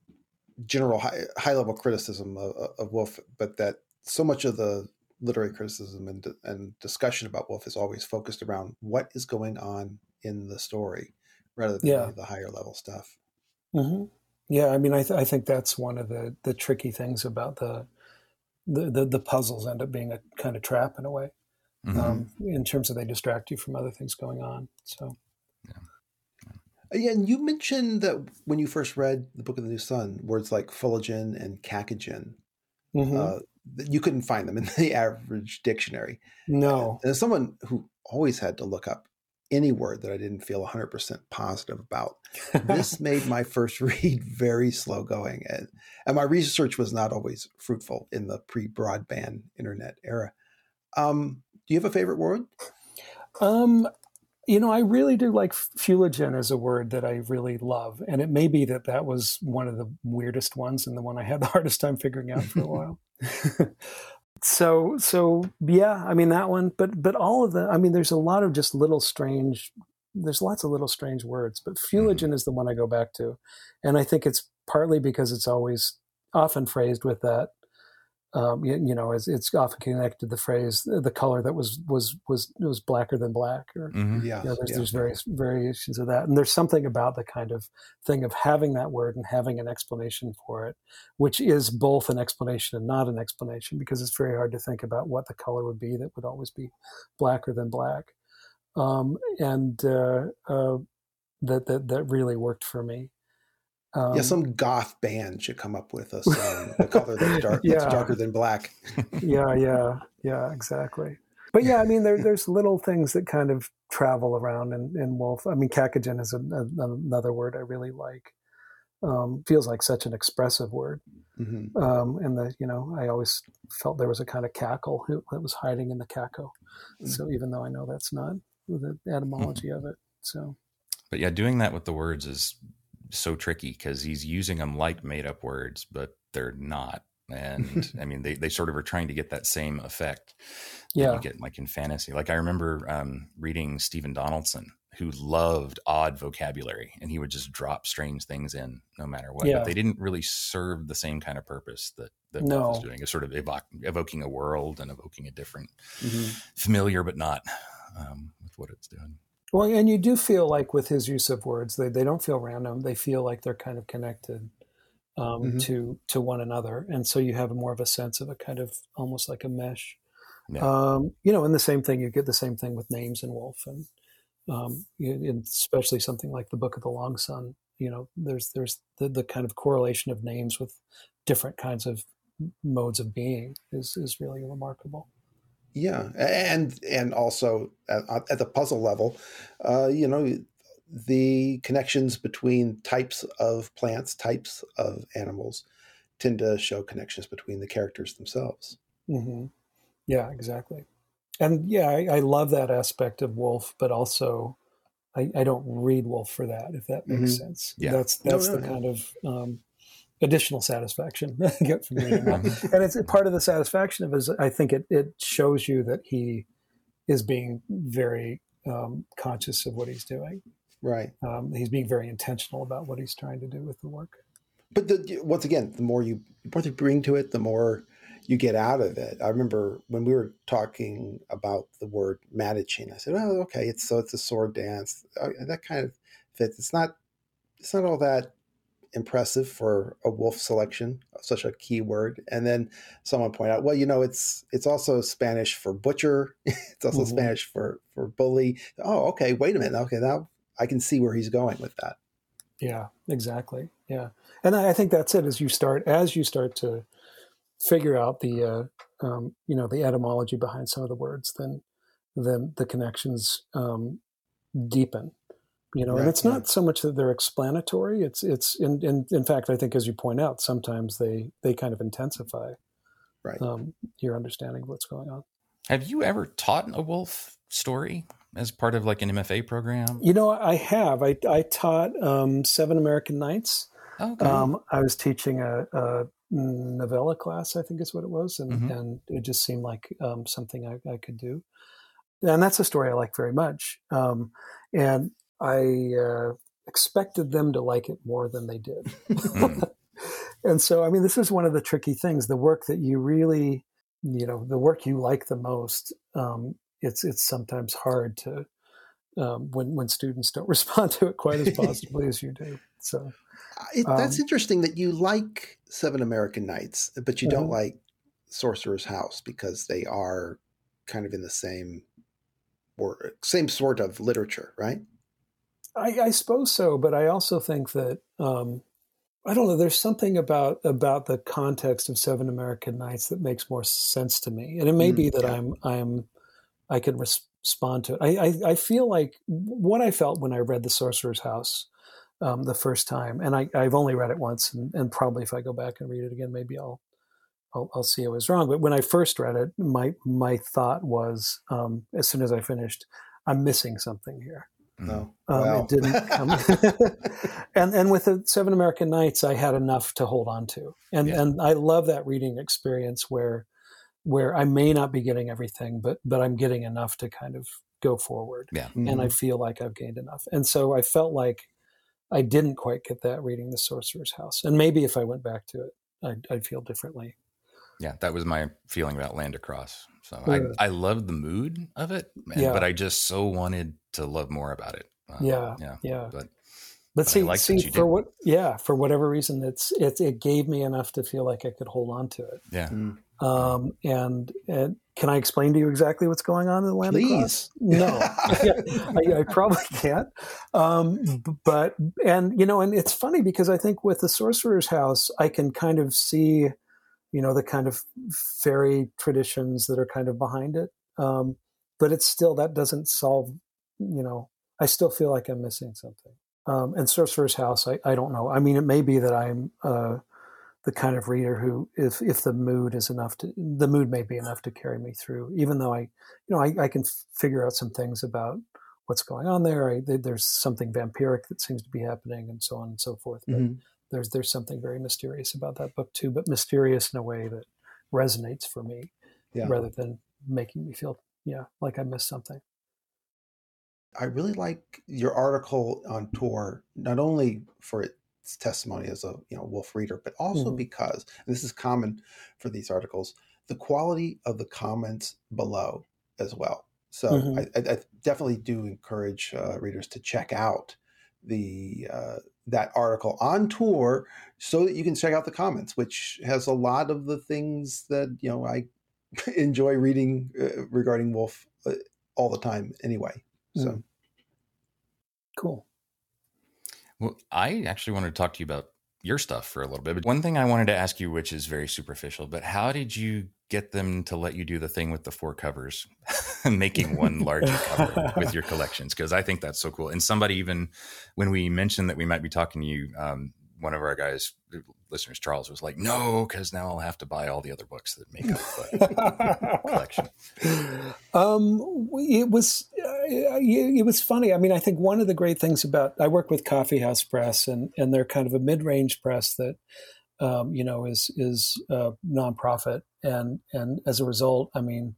general high, high level criticism of, of Wolfe, but that so much of the literary criticism and, and discussion about Wolfe is always focused around what is going on in the story rather than Yeah. the higher level stuff. hmm Yeah, I mean, I, th- I think that's one of the the tricky things about the the the, the puzzles end up being a kind of trap in a way, Mhm. um, in terms of they distract you from other things going on. So Yeah, and you mentioned that when you first read the Book of the New Sun, words like Fuligin and Cacogen, Mhm. uh, that you couldn't find them in the average dictionary. no, And as someone who always had to look up any word that I didn't feel 100% positive about, this made my first read very slow going. And, and my research was not always fruitful in the pre broadband internet era. Um, do you have a favorite word? Um, you know, I really do like fuligin as a word that I really love, and it may be that that was one of the weirdest ones and the one I had the hardest time figuring out for a while. so, so yeah, I mean that one, but but all of the, I mean, there's a lot of just little strange. There's lots of little strange words, but mm-hmm. fuligin is the one I go back to, and I think it's partly because it's always often phrased with that um, you, you know, it's, it's often connected to the phrase "the color that was was was was blacker than black," or Mhm. Yeah. you know, there's yeah. there's various variations of that, and there's something about the kind of thing of having that word and having an explanation for it, which is both an explanation and not an explanation, because it's very hard to think about what the color would be that would always be blacker than black, um, and uh, uh, that that that really worked for me. Um, yeah, some goth band should come up with a song, the color that's, dark, that's darker than black. yeah, yeah, yeah, exactly. But yeah, I mean, there, there's little things that kind of travel around in, in Wolfe. I mean, cacogen is a, a, another word I really like. Um, feels like such an expressive word. hmm Um, and the, you know, I always felt there was a kind of cackle who- that was hiding in the caco. So even though I know that's not the etymology of it. So But yeah, doing that with the words is so tricky because he's using them like made up words, but they're not. And I mean, they, they sort of are trying to get that same effect that yeah, you get like in fantasy. Like I remember um, reading Stephen Donaldson, who loved odd vocabulary, and he would just drop strange things in no matter what. Yeah. But they didn't really serve the same kind of purpose that that No. Is doing. Is sort of evoc- evoking a world and evoking a different, hmm familiar but not um, with what it's doing. Well, and you do feel like with his use of words, they, they don't feel random. They feel like they're kind of connected um, Mhm. to to one another, and so you have more of a sense of a kind of almost like a mesh. Yeah. Um, you know, and the same thing you get the same thing with names in Wolfe, and um, and especially something like the Book of the Long Sun. You know, there's there's the, the kind of correlation of names with different kinds of modes of being is is really remarkable. Yeah, and and also at, at the puzzle level, uh, you know, the connections between types of plants, types of animals, tend to show connections between the characters themselves. hmm Yeah, exactly. And yeah, I, I love that aspect of Wolfe, but also I, I don't read Wolfe for that, if that makes Mhm. sense. Yeah. That's No, that's no, the no. kind of um, additional satisfaction I get from reading. Mhm. and it's part of the satisfaction of is I think it, it shows you that he is being very um, conscious of what he's doing. Right. Um, he's being very intentional about what he's trying to do with the work. But the, once again, the more you the more you bring to it, the more you get out of it. I remember when we were talking about the word matachin, I said, "Oh, okay, it's so it's a sword dance. Uh, that kind of fits. It's not it's not all that impressive for a wolfe selection, such a key word." And then someone pointed out, "Well, you know, it's it's also Spanish for butcher. it's also Mhm. Spanish for for bully. Oh, okay. Wait a minute. Okay, now I can see where he's going with that." Yeah, exactly. Yeah, and I I think that's it. As you start, as you start to figure out the, uh, um, you know, the etymology behind some of the words, then, then the connections um, deepen. You know, Right, and it's yeah. not so much that they're explanatory. It's it's in in, in fact, I think as you point out, sometimes they they kind of intensify Right. um, your understanding of what's going on. Have you ever taught a wolfe story as part of like an MFA program? You know, I have. I I taught um, Seven American Nights. Okay. Um, I was teaching a, a novella class, I think is what it was, and, Mhm. and it just seemed like um, something I, I could do. And that's a story I like very much. Um, and I uh, expected them to like it more than they did. Mm. and so, I mean, this is one of the tricky things. The work that you really, you know, the work you like the most, um, it's it's sometimes hard to um, when when students don't respond to it quite as positively as you do. So it, that's um, interesting that you like Seven American Nights, but you mm-hmm. don't like Sorcerer's House because they are kind of in the same or same sort of literature, right? I, I suppose so, but I also think that um, I don't know. There's something about about the context of Seven American Nights that makes more sense to me, and it may mm, be that yeah. I'm I'm I can respond to it. I, I, I feel like what I felt when I read The Sorcerer's House um, the first time, and I, I've only read it once, and, and probably if I go back and read it again, maybe I'll I'll, I'll, see I was wrong. But when I first read it, my my thought was, um, as soon as I finished, I'm missing something here. No, um, wow. it didn't come. and and with the Seven American Nights, I had enough to hold on to, and yeah. and I love that reading experience where where I may not be getting everything, but but I'm getting enough to kind of go forward. Yeah, mm-hmm. and I mm-hmm. feel like I've gained enough, and so I felt like I didn't quite get that reading the Sorcerer's House, and maybe if I went back to it, I'd, I'd feel differently. Yeah, that was my feeling about Land Across. So I, I loved the mood of it, and, yeah. but I just so wanted to love more about it. Um, yeah, yeah, yeah. But but, see, see for what, yeah, for whatever reason, it's it it gave me enough to feel like I could hold on to it. Yeah. Mm. Um, and, and can I explain to you exactly what's going on in the land? Please. No, I, I, probably can't. Um, but and you know, and it's funny because I think with the Sorcerer's House, I can kind of see you know the kind of fairy traditions that are kind of behind it um, but it's still that doesn't solve you know i still feel like i'm missing something um, and sorcerer's house I, I don't know i mean it may be that i'm uh, the kind of reader who if if the mood is enough to the mood may be enough to carry me through even though i you know i, I can figure out some things about what's going on there I, there's something vampiric that seems to be happening and so on and so forth but mm-hmm there's there's something very mysterious about that book too, but mysterious in a way that resonates for me, yeah. rather than making me feel yeah like I missed something. I really like your article on Tor, not only for its testimony as a you know wolfe reader, but also mm-hmm. because this is common for these articles, the quality of the comments below as well. So mm-hmm. I, I, definitely do encourage uh, readers to check out the uh, that article on Tor so that you can check out the comments, which has a lot of the things that you know I enjoy reading uh, regarding Wolfe uh, all the time anyway. So mm. cool. Well, I actually wanted to talk to you about your stuff for a little bit. But one thing I wanted to ask you, which is very superficial, but how did you get them to let you do the thing with the four covers, making one larger cover with your collections? Because I think that's so cool. And somebody even, when we mentioned that we might be talking to you, um, one of our guys, listeners, Charles, was like, "No, because now I'll have to buy all the other books that make up the collection." Um, it was uh, it was funny. I mean, I think one of the great things about I work with Coffee House Press, and and they're kind of a mid range press that um, you know is is uh, nonprofit, and and as a result, I mean.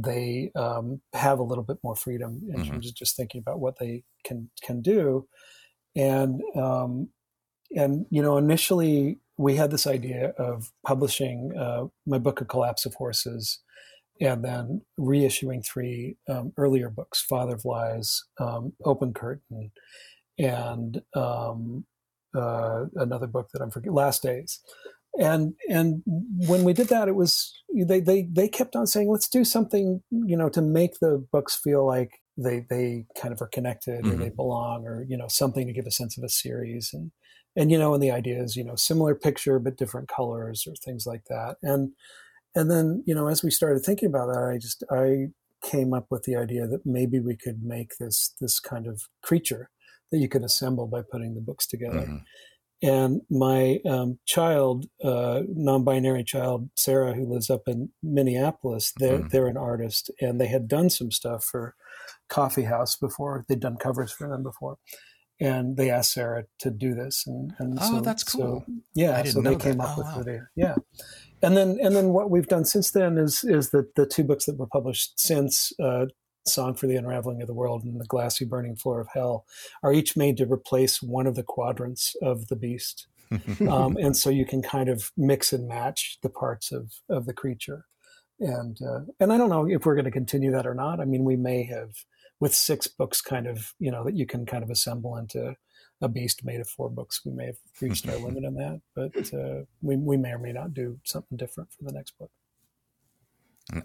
They um, have a little bit more freedom in mm-hmm. terms of just thinking about what they can can do, and um, and you know initially we had this idea of publishing uh, my book a collapse of horses and then reissuing three um, earlier books father of lies um, open curtain and um, uh, another book that i'm forgetting last days. And and when we did that it was they they they kept on saying let's do something you know to make the books feel like they they kind of are connected mm-hmm. or they belong or you know something to give a sense of a series and and you know and the idea is you know similar picture but different colors or things like that and and then you know as we started thinking about that i just i came up with the idea that maybe we could make this this kind of creature that you could assemble by putting the books together mm-hmm. And my um, child uh, non-binary child sarah who lives up in minneapolis they're, mm-hmm. they're an artist and they had done some stuff for coffee house before they'd done covers for them before and they asked Sarah to do this, and, and oh, so, that's cool. So, yeah, so they came that. up oh, with wow. the yeah, and then and then what we've done since then is is that the two books that were published since uh, Song for the Unraveling of the World and The Glassy Burning Floor of Hell are each made to replace one of the quadrants of the beast. um, and so you can kind of mix and match the parts of of the creature. And uh, and I don't know if we're going to continue that or not. I mean, we may have with six books, kind of you know that you can kind of assemble into a beast made of four books. We may have reached our limit on that, but uh, we we may or may not do something different for the next book.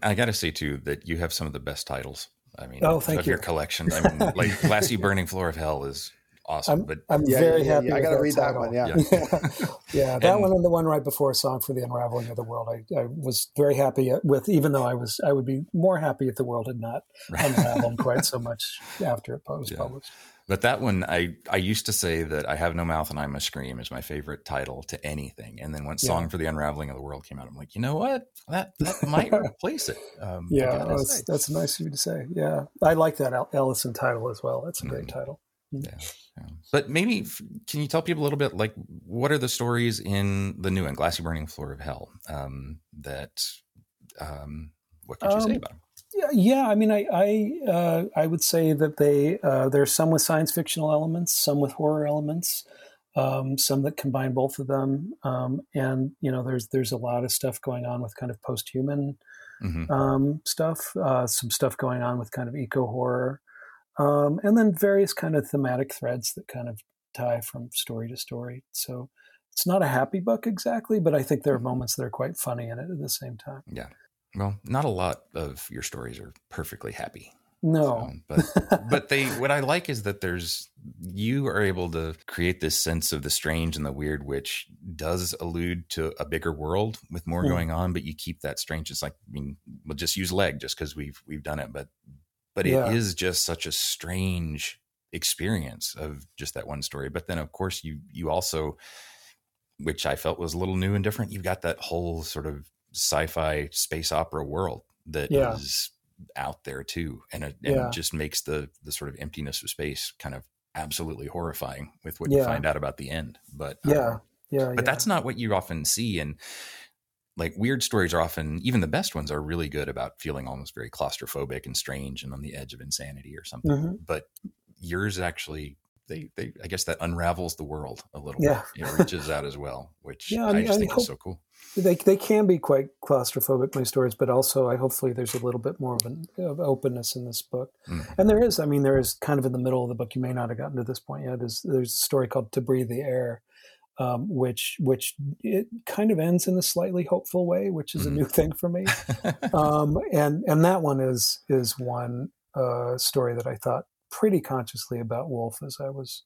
I got to say too that you have some of the best titles. I mean, oh, thank of you. your collection. I mean, like Glassy Burning Floor of Hell is awesome. I'm, but I'm Yeah, very yeah, happy. yeah. I gotta read that one, yeah. yeah, yeah, that And- one and the one right before "Song for the Unraveling of the World." I, I was very happy with, even though I was, I would be more happy if the world had not unraveled quite so much after it was Yeah. published. But that one, I I used to say that I have no mouth and I must scream is my favorite title to anything. And then when Yeah. "Song for the Unraveling of the World" came out, I'm like, you know what, that that might replace it. Um, Yeah, that's, say. that's nice of you to say. Yeah, I like that Ellison title as well. That's a great Mhm. title. Yeah, yeah. But maybe f- can you tell people a little bit like what are the stories in the new one, Glassy Burning Floor of Hell? Um, that um, what could you say Um, about them? Yeah, yeah. I mean, I I, uh, I would say that they uh, there's some with science fictional elements, some with horror elements, um, some that combine both of them, um, and you know, there's there's a lot of stuff going on with kind of post human hmm um, stuff, uh, some stuff going on with kind of eco horror, um, and then various kind of thematic threads that kind of tie from story to story. So it's not a happy book exactly, but I think there are moments that are quite funny in it at the same time. Yeah. Well, not a lot of your stories are perfectly happy. No, Um, but but they what I like is that there's you are able to create this sense of the strange and the weird, which does allude to a bigger world with more Mm. going on, but you keep that strange. It's like I mean, we'll just use leg just because we've we've done it, but but it is just such a strange experience of just that one story. But then of course you you also which I felt was a little new and different. You've got that whole sort of sci-fi space opera world that is Yeah. out there too, and it, and Yeah. it just makes the the sort of emptiness of space kind of absolutely horrifying with what you find out about the end. But um, yeah, yeah, but yeah. that's not what you often see and like weird stories are often even the best ones are really good about feeling almost very claustrophobic and strange and on the edge of insanity or something Mhm. but yours actually they, they i guess that unravels the world a little Yeah. bit it reaches out as well which Yeah, I i, mean, just I think hope- is so cool they they can be quite claustrophobic my stories, but also I hopefully there's a little bit more of an of openness in this book, Mhm. and there is. I mean, there is kind of in the middle of the book. You may not have gotten to this point yet. Is there's a story called "To Breathe the Air," um, which which it kind of ends in a slightly hopeful way, which is a new thing for me. um, and and that one is is one uh, story that I thought pretty consciously about Wolfe as I was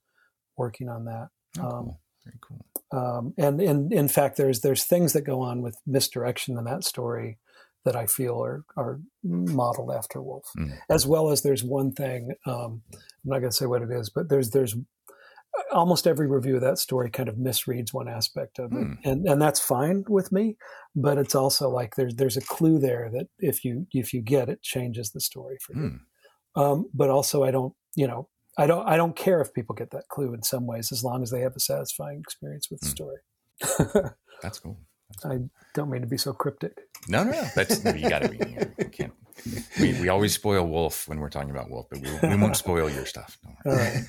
working on that. Oh, um, very cool um, and in in fact, there's there's things that go on with misdirection in that story that I feel are are modeled after Wolfe, Mm. as well as there's one thing um, I'm not going to say what it is, but there's there's almost every review of that story kind of misreads one aspect of it, Hmm. and and that's fine with me. But it's also like there's there's a clue there that if you if you get it changes the story for you. Hmm. Um, but also, I don't you know I don't I don't care if people get that clue in some ways as long as they have a satisfying experience with the Hmm. story. that's cool I don't mean to be so cryptic. no no no that's you gotta be you you can't we, we always spoil wolfe when we're talking about wolfe but we, we won't spoil your stuff Don't. All right.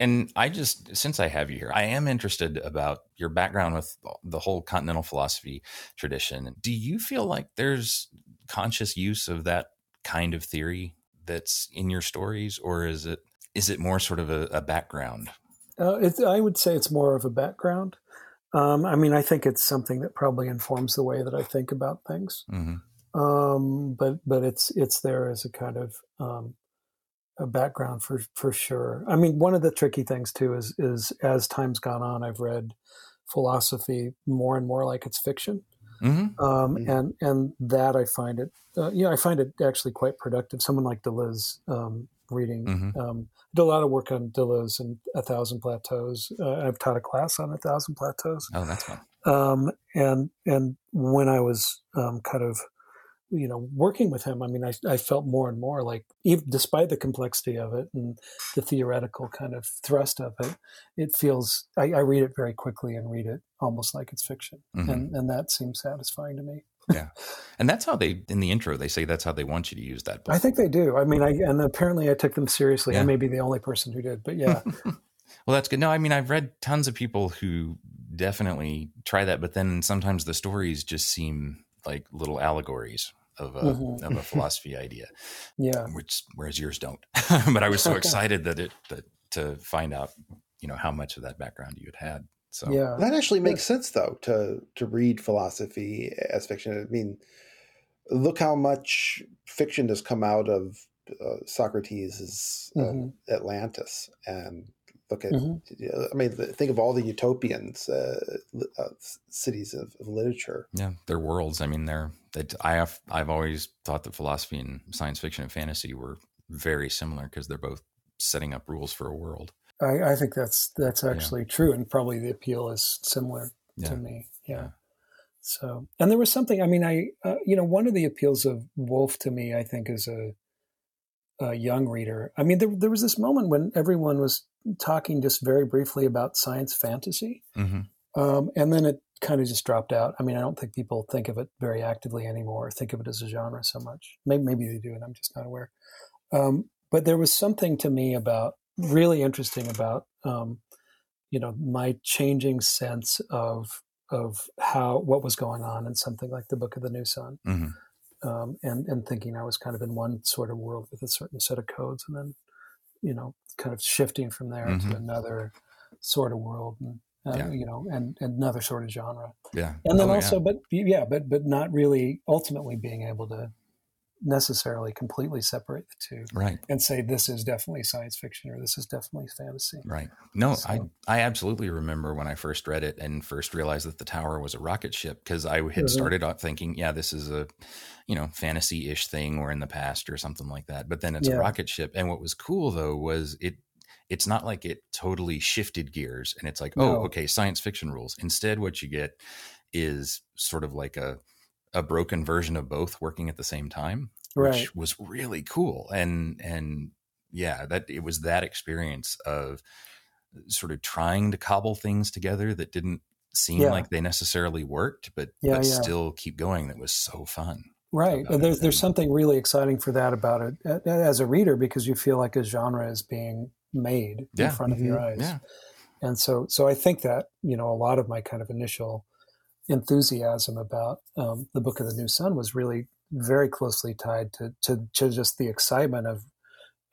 And I just, since I have you here, I am interested about your background with the whole continental philosophy tradition. Do you feel like there's conscious use of that kind of theory that's in your stories, or is it is it more sort of a, a background? Uh, it, I would say it's more of a background. Um, I mean, I think it's something that probably informs the way that I think about things. hmm Um, but but it's it's there as a kind of um, a background for for sure. I mean, one of the tricky things too is is as time's gone on, I've read philosophy more and more like it's fiction. Hmm um, Mhm. and and that I find it, uh, you know, I find it actually quite productive. Someone like Deleuze um, reading, Mhm. um, I did a lot of work on Deleuze and A Thousand Plateaus. Uh, I've taught a class on A Thousand Plateaus, Oh, that's fun. um, and and when I was um, kind of, you know, working with him, I mean, I, I felt more and more like, even despite the complexity of it and the theoretical kind of thrust of it, it feels I, I read it very quickly and read it almost like it's fiction, Mhm. and and that seems satisfying to me. Yeah. And that's how they, in the intro, they say that's how they want you to use that book. I think they do. I mean, I and apparently I took them seriously. I may be the only person who did, but yeah, Well, that's good. No, I mean, I've read tons of people who definitely try that. But then sometimes the stories just seem like little allegories of a mm-hmm. of a philosophy idea. Yeah, which whereas yours don't. but I was so excited that it that to find out, you know, how much of that background you had had. So yeah, that actually makes sense though to to read philosophy as fiction. I mean, look how much fiction has come out of uh, Socrates' uh, mm-hmm. Atlantis, and look at mm-hmm. I mean, think of all the utopians, uh, uh, cities of, of, literature. Yeah, they're worlds. I mean, they're that I have I've always thought that philosophy and science fiction and fantasy were very similar because they're both setting up rules for a world. I, I think that's that's actually yeah. true, and probably the appeal is similar yeah. to me. Yeah. yeah. So, and there was something. I mean, I uh, you know, one of the appeals of Wolfe to me, I think, as a, a young reader. I mean, there there was this moment when everyone was talking just very briefly about science fantasy, mm-hmm. um, and then it kind of just dropped out. I mean, I don't think people think of it very actively anymore, think of it as a genre so much. Maybe, maybe they do, and I'm just not aware. Um, but there was something to me about really interesting about um, you know my changing sense of of how what was going on in something like the Book of the New Sun, mm-hmm. um, and and thinking I was kind of in one sort of world with a certain set of codes, and then you know kind of shifting from there mm-hmm. to another sort of world, and uh, yeah. you know, and, and, another sort of genre. Yeah, and then oh, also, yeah. but yeah, but but not really ultimately being able to necessarily completely separate the two right and say this is definitely science fiction or this is definitely fantasy right no so. i i absolutely remember when i first read it and first realized that the tower was a rocket ship because i had mm-hmm. started out thinking yeah this is a you know fantasy-ish thing or in the past or something like that but then it's yeah. a rocket ship and what was cool though was it it's not like it totally shifted gears and it's like oh, no. oh okay science fiction rules instead what you get is sort of like a a broken version of both working at the same time, which was really cool. And and yeah, that it was that experience of sort of trying to cobble things together that didn't seem yeah. like they necessarily worked, but yeah, but yeah. still keep going. That was so fun. Right. And there's there's something really exciting for that about it as a reader because you feel like a genre is being made in front of mm-hmm. your eyes. And so so I think that, you know, a lot of my kind of initial enthusiasm about um, the Book of the New Sun was really very closely tied to, to, to just the excitement of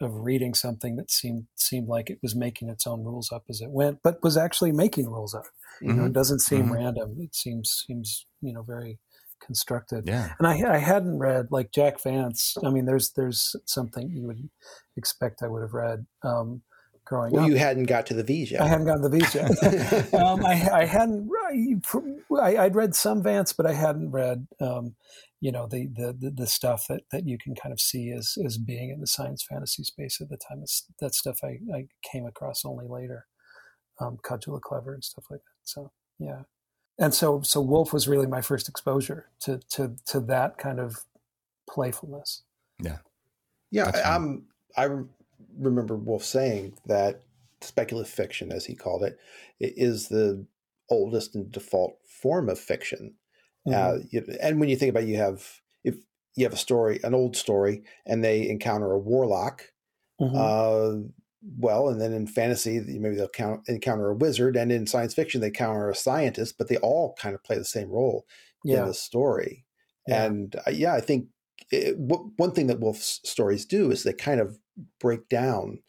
of reading something that seemed seemed like it was making its own rules up as it went, but was actually making rules up. You mm-hmm. know, it mm-hmm. doesn't seem mm-hmm. random. It seems seems you know very constructed. Yeah. And I I hadn't read like Jack Vance. I mean, there's there's something you would expect I would have read. Um, growing well, up. You hadn't got to the V's yet. I hadn't gotten the V's yet. um, I, I, hadn't. I, would read some Vance, but I hadn't read, um, you know, the, the the stuff that that you can kind of see as as being in the science fantasy space at the time. It's, that stuff I, I came across only later, um, Cugel Clever and stuff like that. So yeah, and so so Wolfe was really my first exposure to to to that kind of playfulness. Yeah, yeah. I'm I remember Wolfe saying that speculative fiction, as he called it, is the oldest and default form of fiction. Mm-hmm. Uh, and when you think about, it, you have if you have a story, an old story, and they encounter a warlock. Mm-hmm. Uh, well, and then in fantasy, maybe they'll count, encounter a wizard, and in science fiction, they encounter a scientist, but they all kind of play the same role yeah. in the story. Yeah. And uh, yeah, I think it, w- one thing that Wolfe's stories do is they kind of break down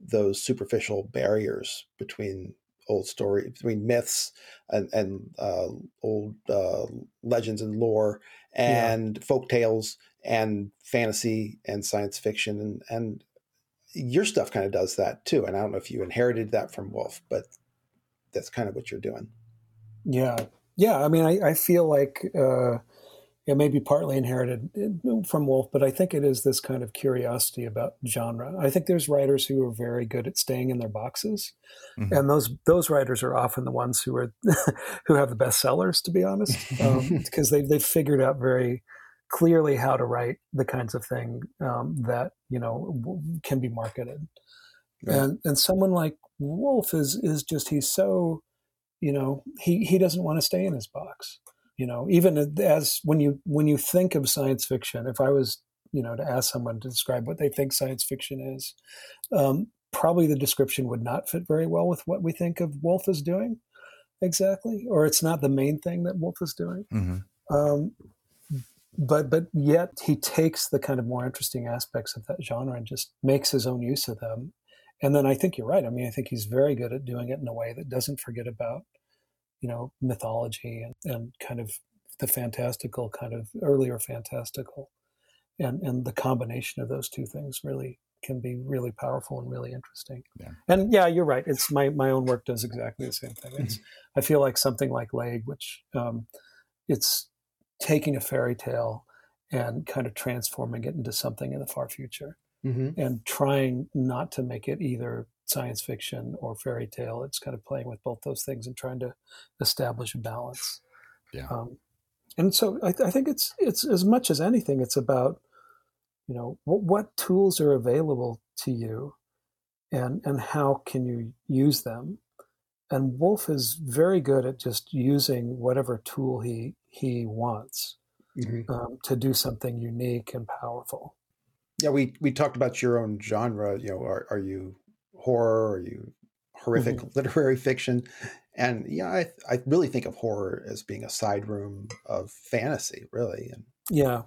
those superficial barriers between old story between myths and, and uh, old uh, legends and lore and yeah. folk tales and fantasy and science fiction and and your stuff kind of does that too and i don't know if you inherited that from wolfe but that's kind of what you're doing yeah yeah i mean i, I feel like uh, it may be partly inherited uh, from Wolfe, but I think it is this kind of curiosity about genre. I think there's writers who are very good at staying in their boxes, mm-hmm. and those those writers are often the ones who are who have the best sellers, to be honest, um, because they they've figured out very clearly how to write the kinds of thing um, that you know can be marketed. And and someone like Wolfe is is just he's so you know he he doesn't want to stay in his box you know even as when you when you think of science fiction if i was you know to ask someone to describe what they think science fiction is um, probably the description would not fit very well with what we think of wolfe as doing exactly, or it's not the main thing that Wolfe is doing. Mm-hmm. Um, but but yet he takes the kind of more interesting aspects of that genre and just makes his own use of them. And then I think you're right. I mean, I think he's very good at doing it in a way that doesn't forget about, you know, mythology and, and kind of the fantastical, kind of earlier fantastical, and and the combination of those two things really can be really powerful and really interesting. Yeah. And yeah, you're right. It's my my own work does exactly the same thing. It's I feel like something like Leg, which um, it's taking a fairy tale and kind of transforming it into something in the far future Mm-hmm. and trying not to make it either science fiction or fairy tale. It's kind of playing with both those things and trying to establish a balance. Yeah. Um, and so I, I think it's it's as much as anything, it's about you know what, what tools are available to you, and and how can you use them. And Wolfe is very good at just using whatever tool he he wants Mm-hmm. um, to do something unique and powerful. Yeah, we we talked about your own genre. You know, are are you horror? Are you horrific Mm-hmm. literary fiction? And yeah, I I really think of horror as being a side room of fantasy, really, and Yeah,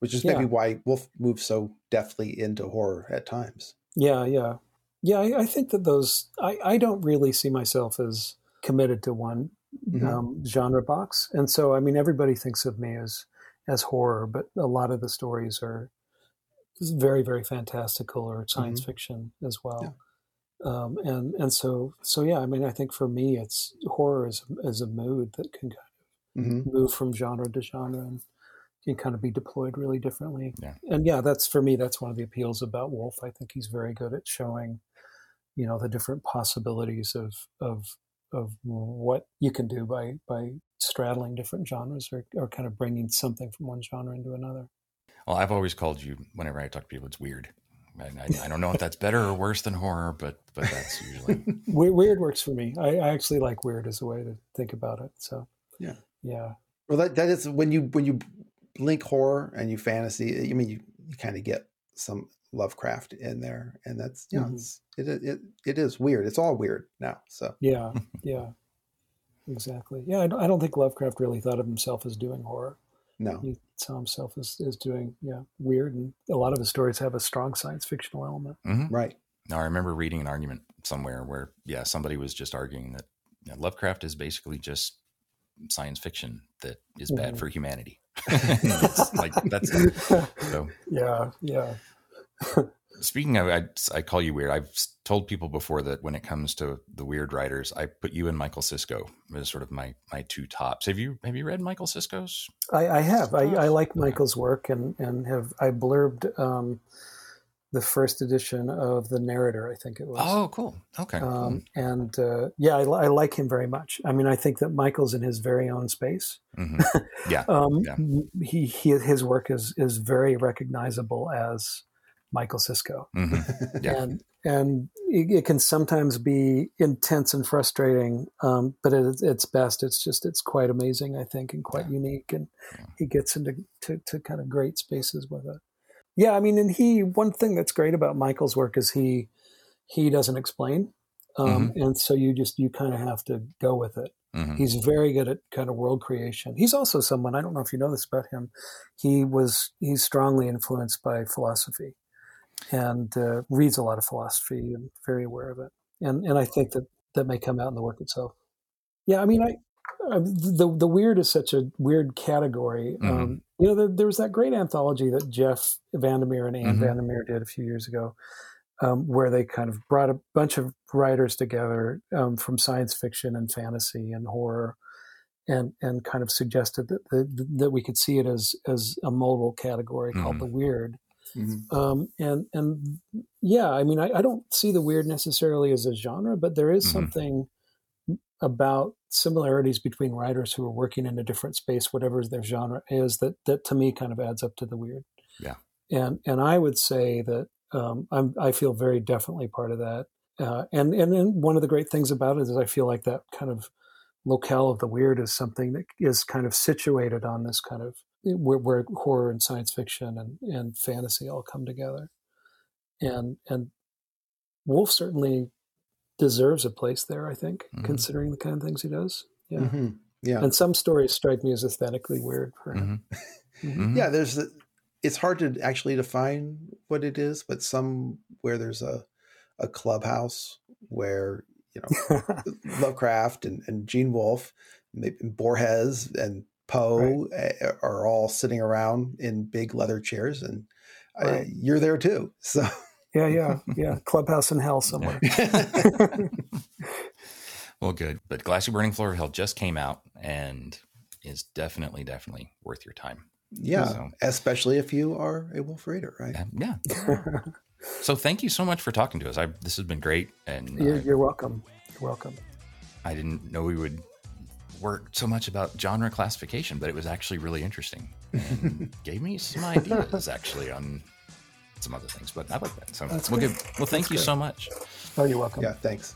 which is Yeah. maybe why Wolfe moves so deftly into horror at times. Yeah, yeah, yeah. I, I think that those. I, I don't really see myself as committed to one Mhm. um, genre box, and so I mean, everybody thinks of me as as horror, but a lot of the stories are very, very fantastical or science fiction as well. Um, and and so so yeah, I mean, I think for me, it's horror is is a mood that can hmm move from genre to genre and can kind of be deployed really differently. Yeah. And yeah, that's for me, that's one of the appeals about Wolfe. I think he's very good at showing, you know, the different possibilities of of of what you can do by by straddling different genres or, or kind of bringing something from one genre into another. Well, I've always called you whenever I talk to people, it's weird. I, I, I don't know if that's better or worse than horror, but but that's usually Weird works for me. I, I actually like weird as a way to think about it. So Yeah. yeah, Well, that that is when you when you link horror and you fantasy. I mean, you, you kind of get some Lovecraft in there, and that's you know, Mhm. it's, it it it is weird. It's all weird now. So yeah, yeah, exactly. Yeah, I don't think Lovecraft really thought of himself as doing horror. No, he saw himself as, as doing yeah weird and a lot of his stories have a strong science fictional element Mhm. right. Now, I remember reading an argument somewhere where, yeah, somebody was just arguing that you know, Lovecraft is basically just science fiction that is bad Mhm. for humanity. It's like that's so. yeah yeah Speaking of, I, I call you weird. I've told people before that when it comes to the weird writers, I put you and Michael Cisco as sort of my my two tops. Have you have you read Michael Cisco's? i, I have I, I like michael's work and and have i blurbed um the first edition of the narrator i think it was Oh, cool. Okay. um, and uh, yeah I, I like him very much i mean i think that michael's in his very own space hmm Yeah. um, Yeah. he, he his work is is very recognizable as michael cisco hmm Yeah. and and it, it can sometimes be intense and frustrating um, but at its- its best it's just it's quite amazing i think and quite Yeah. unique and Yeah. he gets into to, to kind of great spaces with it yeah i mean and he one thing that's great about michael's work is he he doesn't explain um, and so you just you kind of have to go with it hmm He's very good at kind of world creation. He's also someone I don't know if you know this about him. He was he's strongly influenced by philosophy, and uh, reads a lot of philosophy and very aware of it. And and I think that that may come out in the work itself. Yeah, I mean, I uh, the the weird is such a weird category. Um, you know, there, there was that great anthology that Jeff Vandermeer and Anne Mhm. Vandermeer did a few years ago, um, where they kind of brought a bunch of writers together um, from science fiction and fantasy and horror, and and kind of suggested that that, that we could see it as as a modal category called Mhm. the weird. Mhm. Um, and and yeah, I mean, I, I don't see the weird necessarily as a genre, but there is Mhm. something about similarities between writers who are working in a different space, whatever their genre is, that that to me kind of adds up to the weird. Yeah. And and I would say that um, I'm I feel very definitely part of that. Uh, and and then one of the great things about it is I feel like that kind of locale of the weird is something that is kind of situated on this kind of where, where horror and science fiction and, and fantasy all come together. And and Wolfe certainly deserves a place there. I think, mm-hmm. considering the kind of things he does. Yeah, mm-hmm. yeah. And some stories strike me as aesthetically weird for him. Mm-hmm. mm-hmm. Yeah, there's. A, it's hard to actually define what it is, but some where there's a a clubhouse where you know Lovecraft and, and Gene Wolfe, maybe Borges and Poe right. Eh, are all sitting around in big leather chairs, and right. you're there too. So yeah, yeah, yeah. Clubhouse in hell somewhere. well, good. But Glassy Burning Floor of Hell just came out and is definitely, definitely worth your time. Yeah, so, especially if you are a wolfe Raider, right? yeah. so thank you so much for talking to us. I, this has been great, and you're, uh, you're welcome. You're welcome. I didn't know we would work so much about genre classification, but it was actually really interesting and gave me some ideas actually on some other things. But I like that. So That's we'll give. Well, thank That's you good. so much. Oh, you're welcome. Yeah, thanks.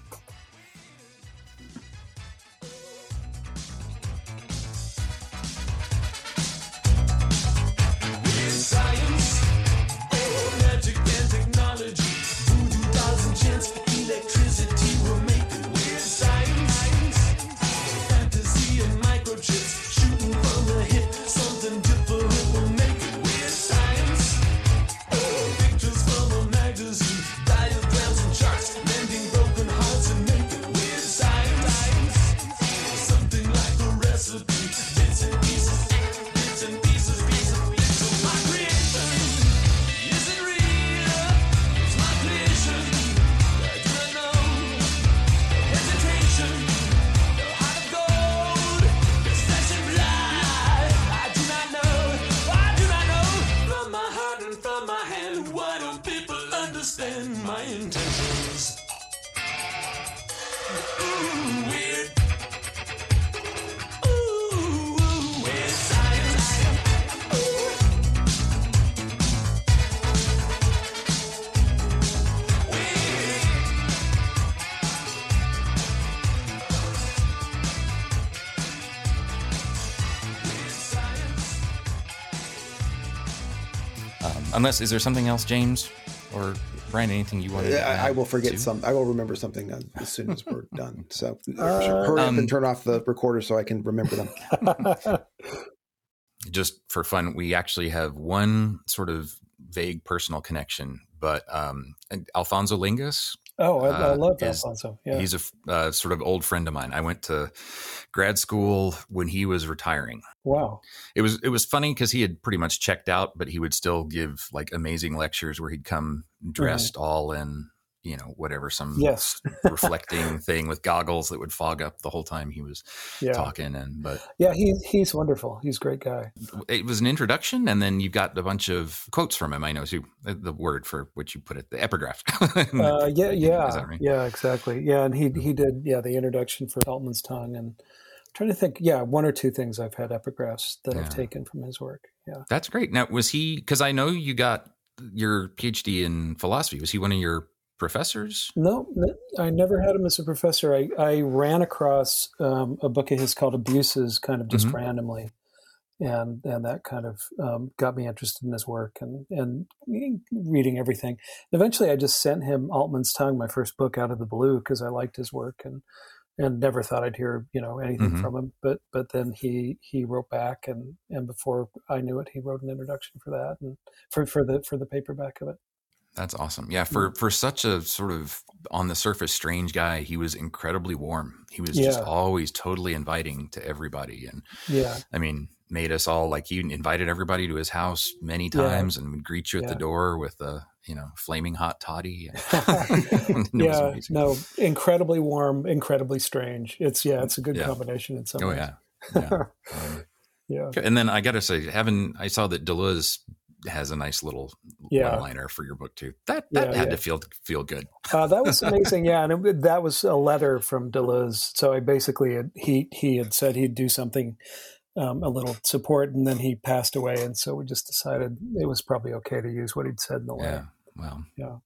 Unless, is there something else, James or Brian? Anything you want to? I, I will forget some. I will remember something as soon as we're done. So uh, hurry um, up and um, turn off the recorder so I can remember them. just for fun, we actually have one sort of vague personal connection, but um, Alphonso Lingis Oh, I, I uh, love Alphonso. Yeah. He's a uh, sort of old friend of mine. I went to grad school when he was retiring. Wow. It was it was funny because he had pretty much checked out, but he would still give like amazing lectures where he'd come dressed right. all in you know whatever some yes. reflecting thing with goggles that would fog up the whole time he was yeah. talking and but yeah he, he's wonderful. He's a great guy. It was an introduction and then you got a bunch of quotes from him i know too. The word for which you put it the epigraph. Uh, yeah yeah. right? yeah exactly. Yeah and he he did yeah the introduction for altmann's tongue and trying to think yeah one or two things i've had epigraphs that yeah. i've taken from his work. Yeah. That's great. Now was he because i know you got your phd in philosophy. Was he one of your professors? No, I never had him as a professor. I, I ran across um, a book of his called Abuses, kind of just mm-hmm. randomly, and and that kind of um, got me interested in his work and and reading everything. And eventually, I just sent him Altmann's Tongue, my first book, out of the blue because I liked his work and and never thought I'd hear you know anything mm-hmm. from him. But but then he he wrote back and and before I knew it, he wrote an introduction for that and for for the for the paperback of it. That's awesome. Yeah, for for such a sort of on the surface strange guy, he was incredibly warm. He was yeah. just always totally inviting to everybody, and yeah, I mean, made us all like he invited everybody to his house many times, yeah. and would greet you at yeah. the door with a you know flaming hot toddy. yeah, no, incredibly warm, incredibly strange. It's yeah, it's a good combination in some oh, ways. yeah, yeah. um, yeah. And then I got to say, having I saw that Deleuze has a nice little yeah. liner for your book too. That that yeah, had yeah. to feel feel good. uh, that was amazing. Yeah, and it, that was a letter from Deleuze. So I basically had, he he had said he'd do something um, a little support, and then he passed away, and so we just decided it was probably okay to use what he'd said in the letter. Yeah. Well. Yeah.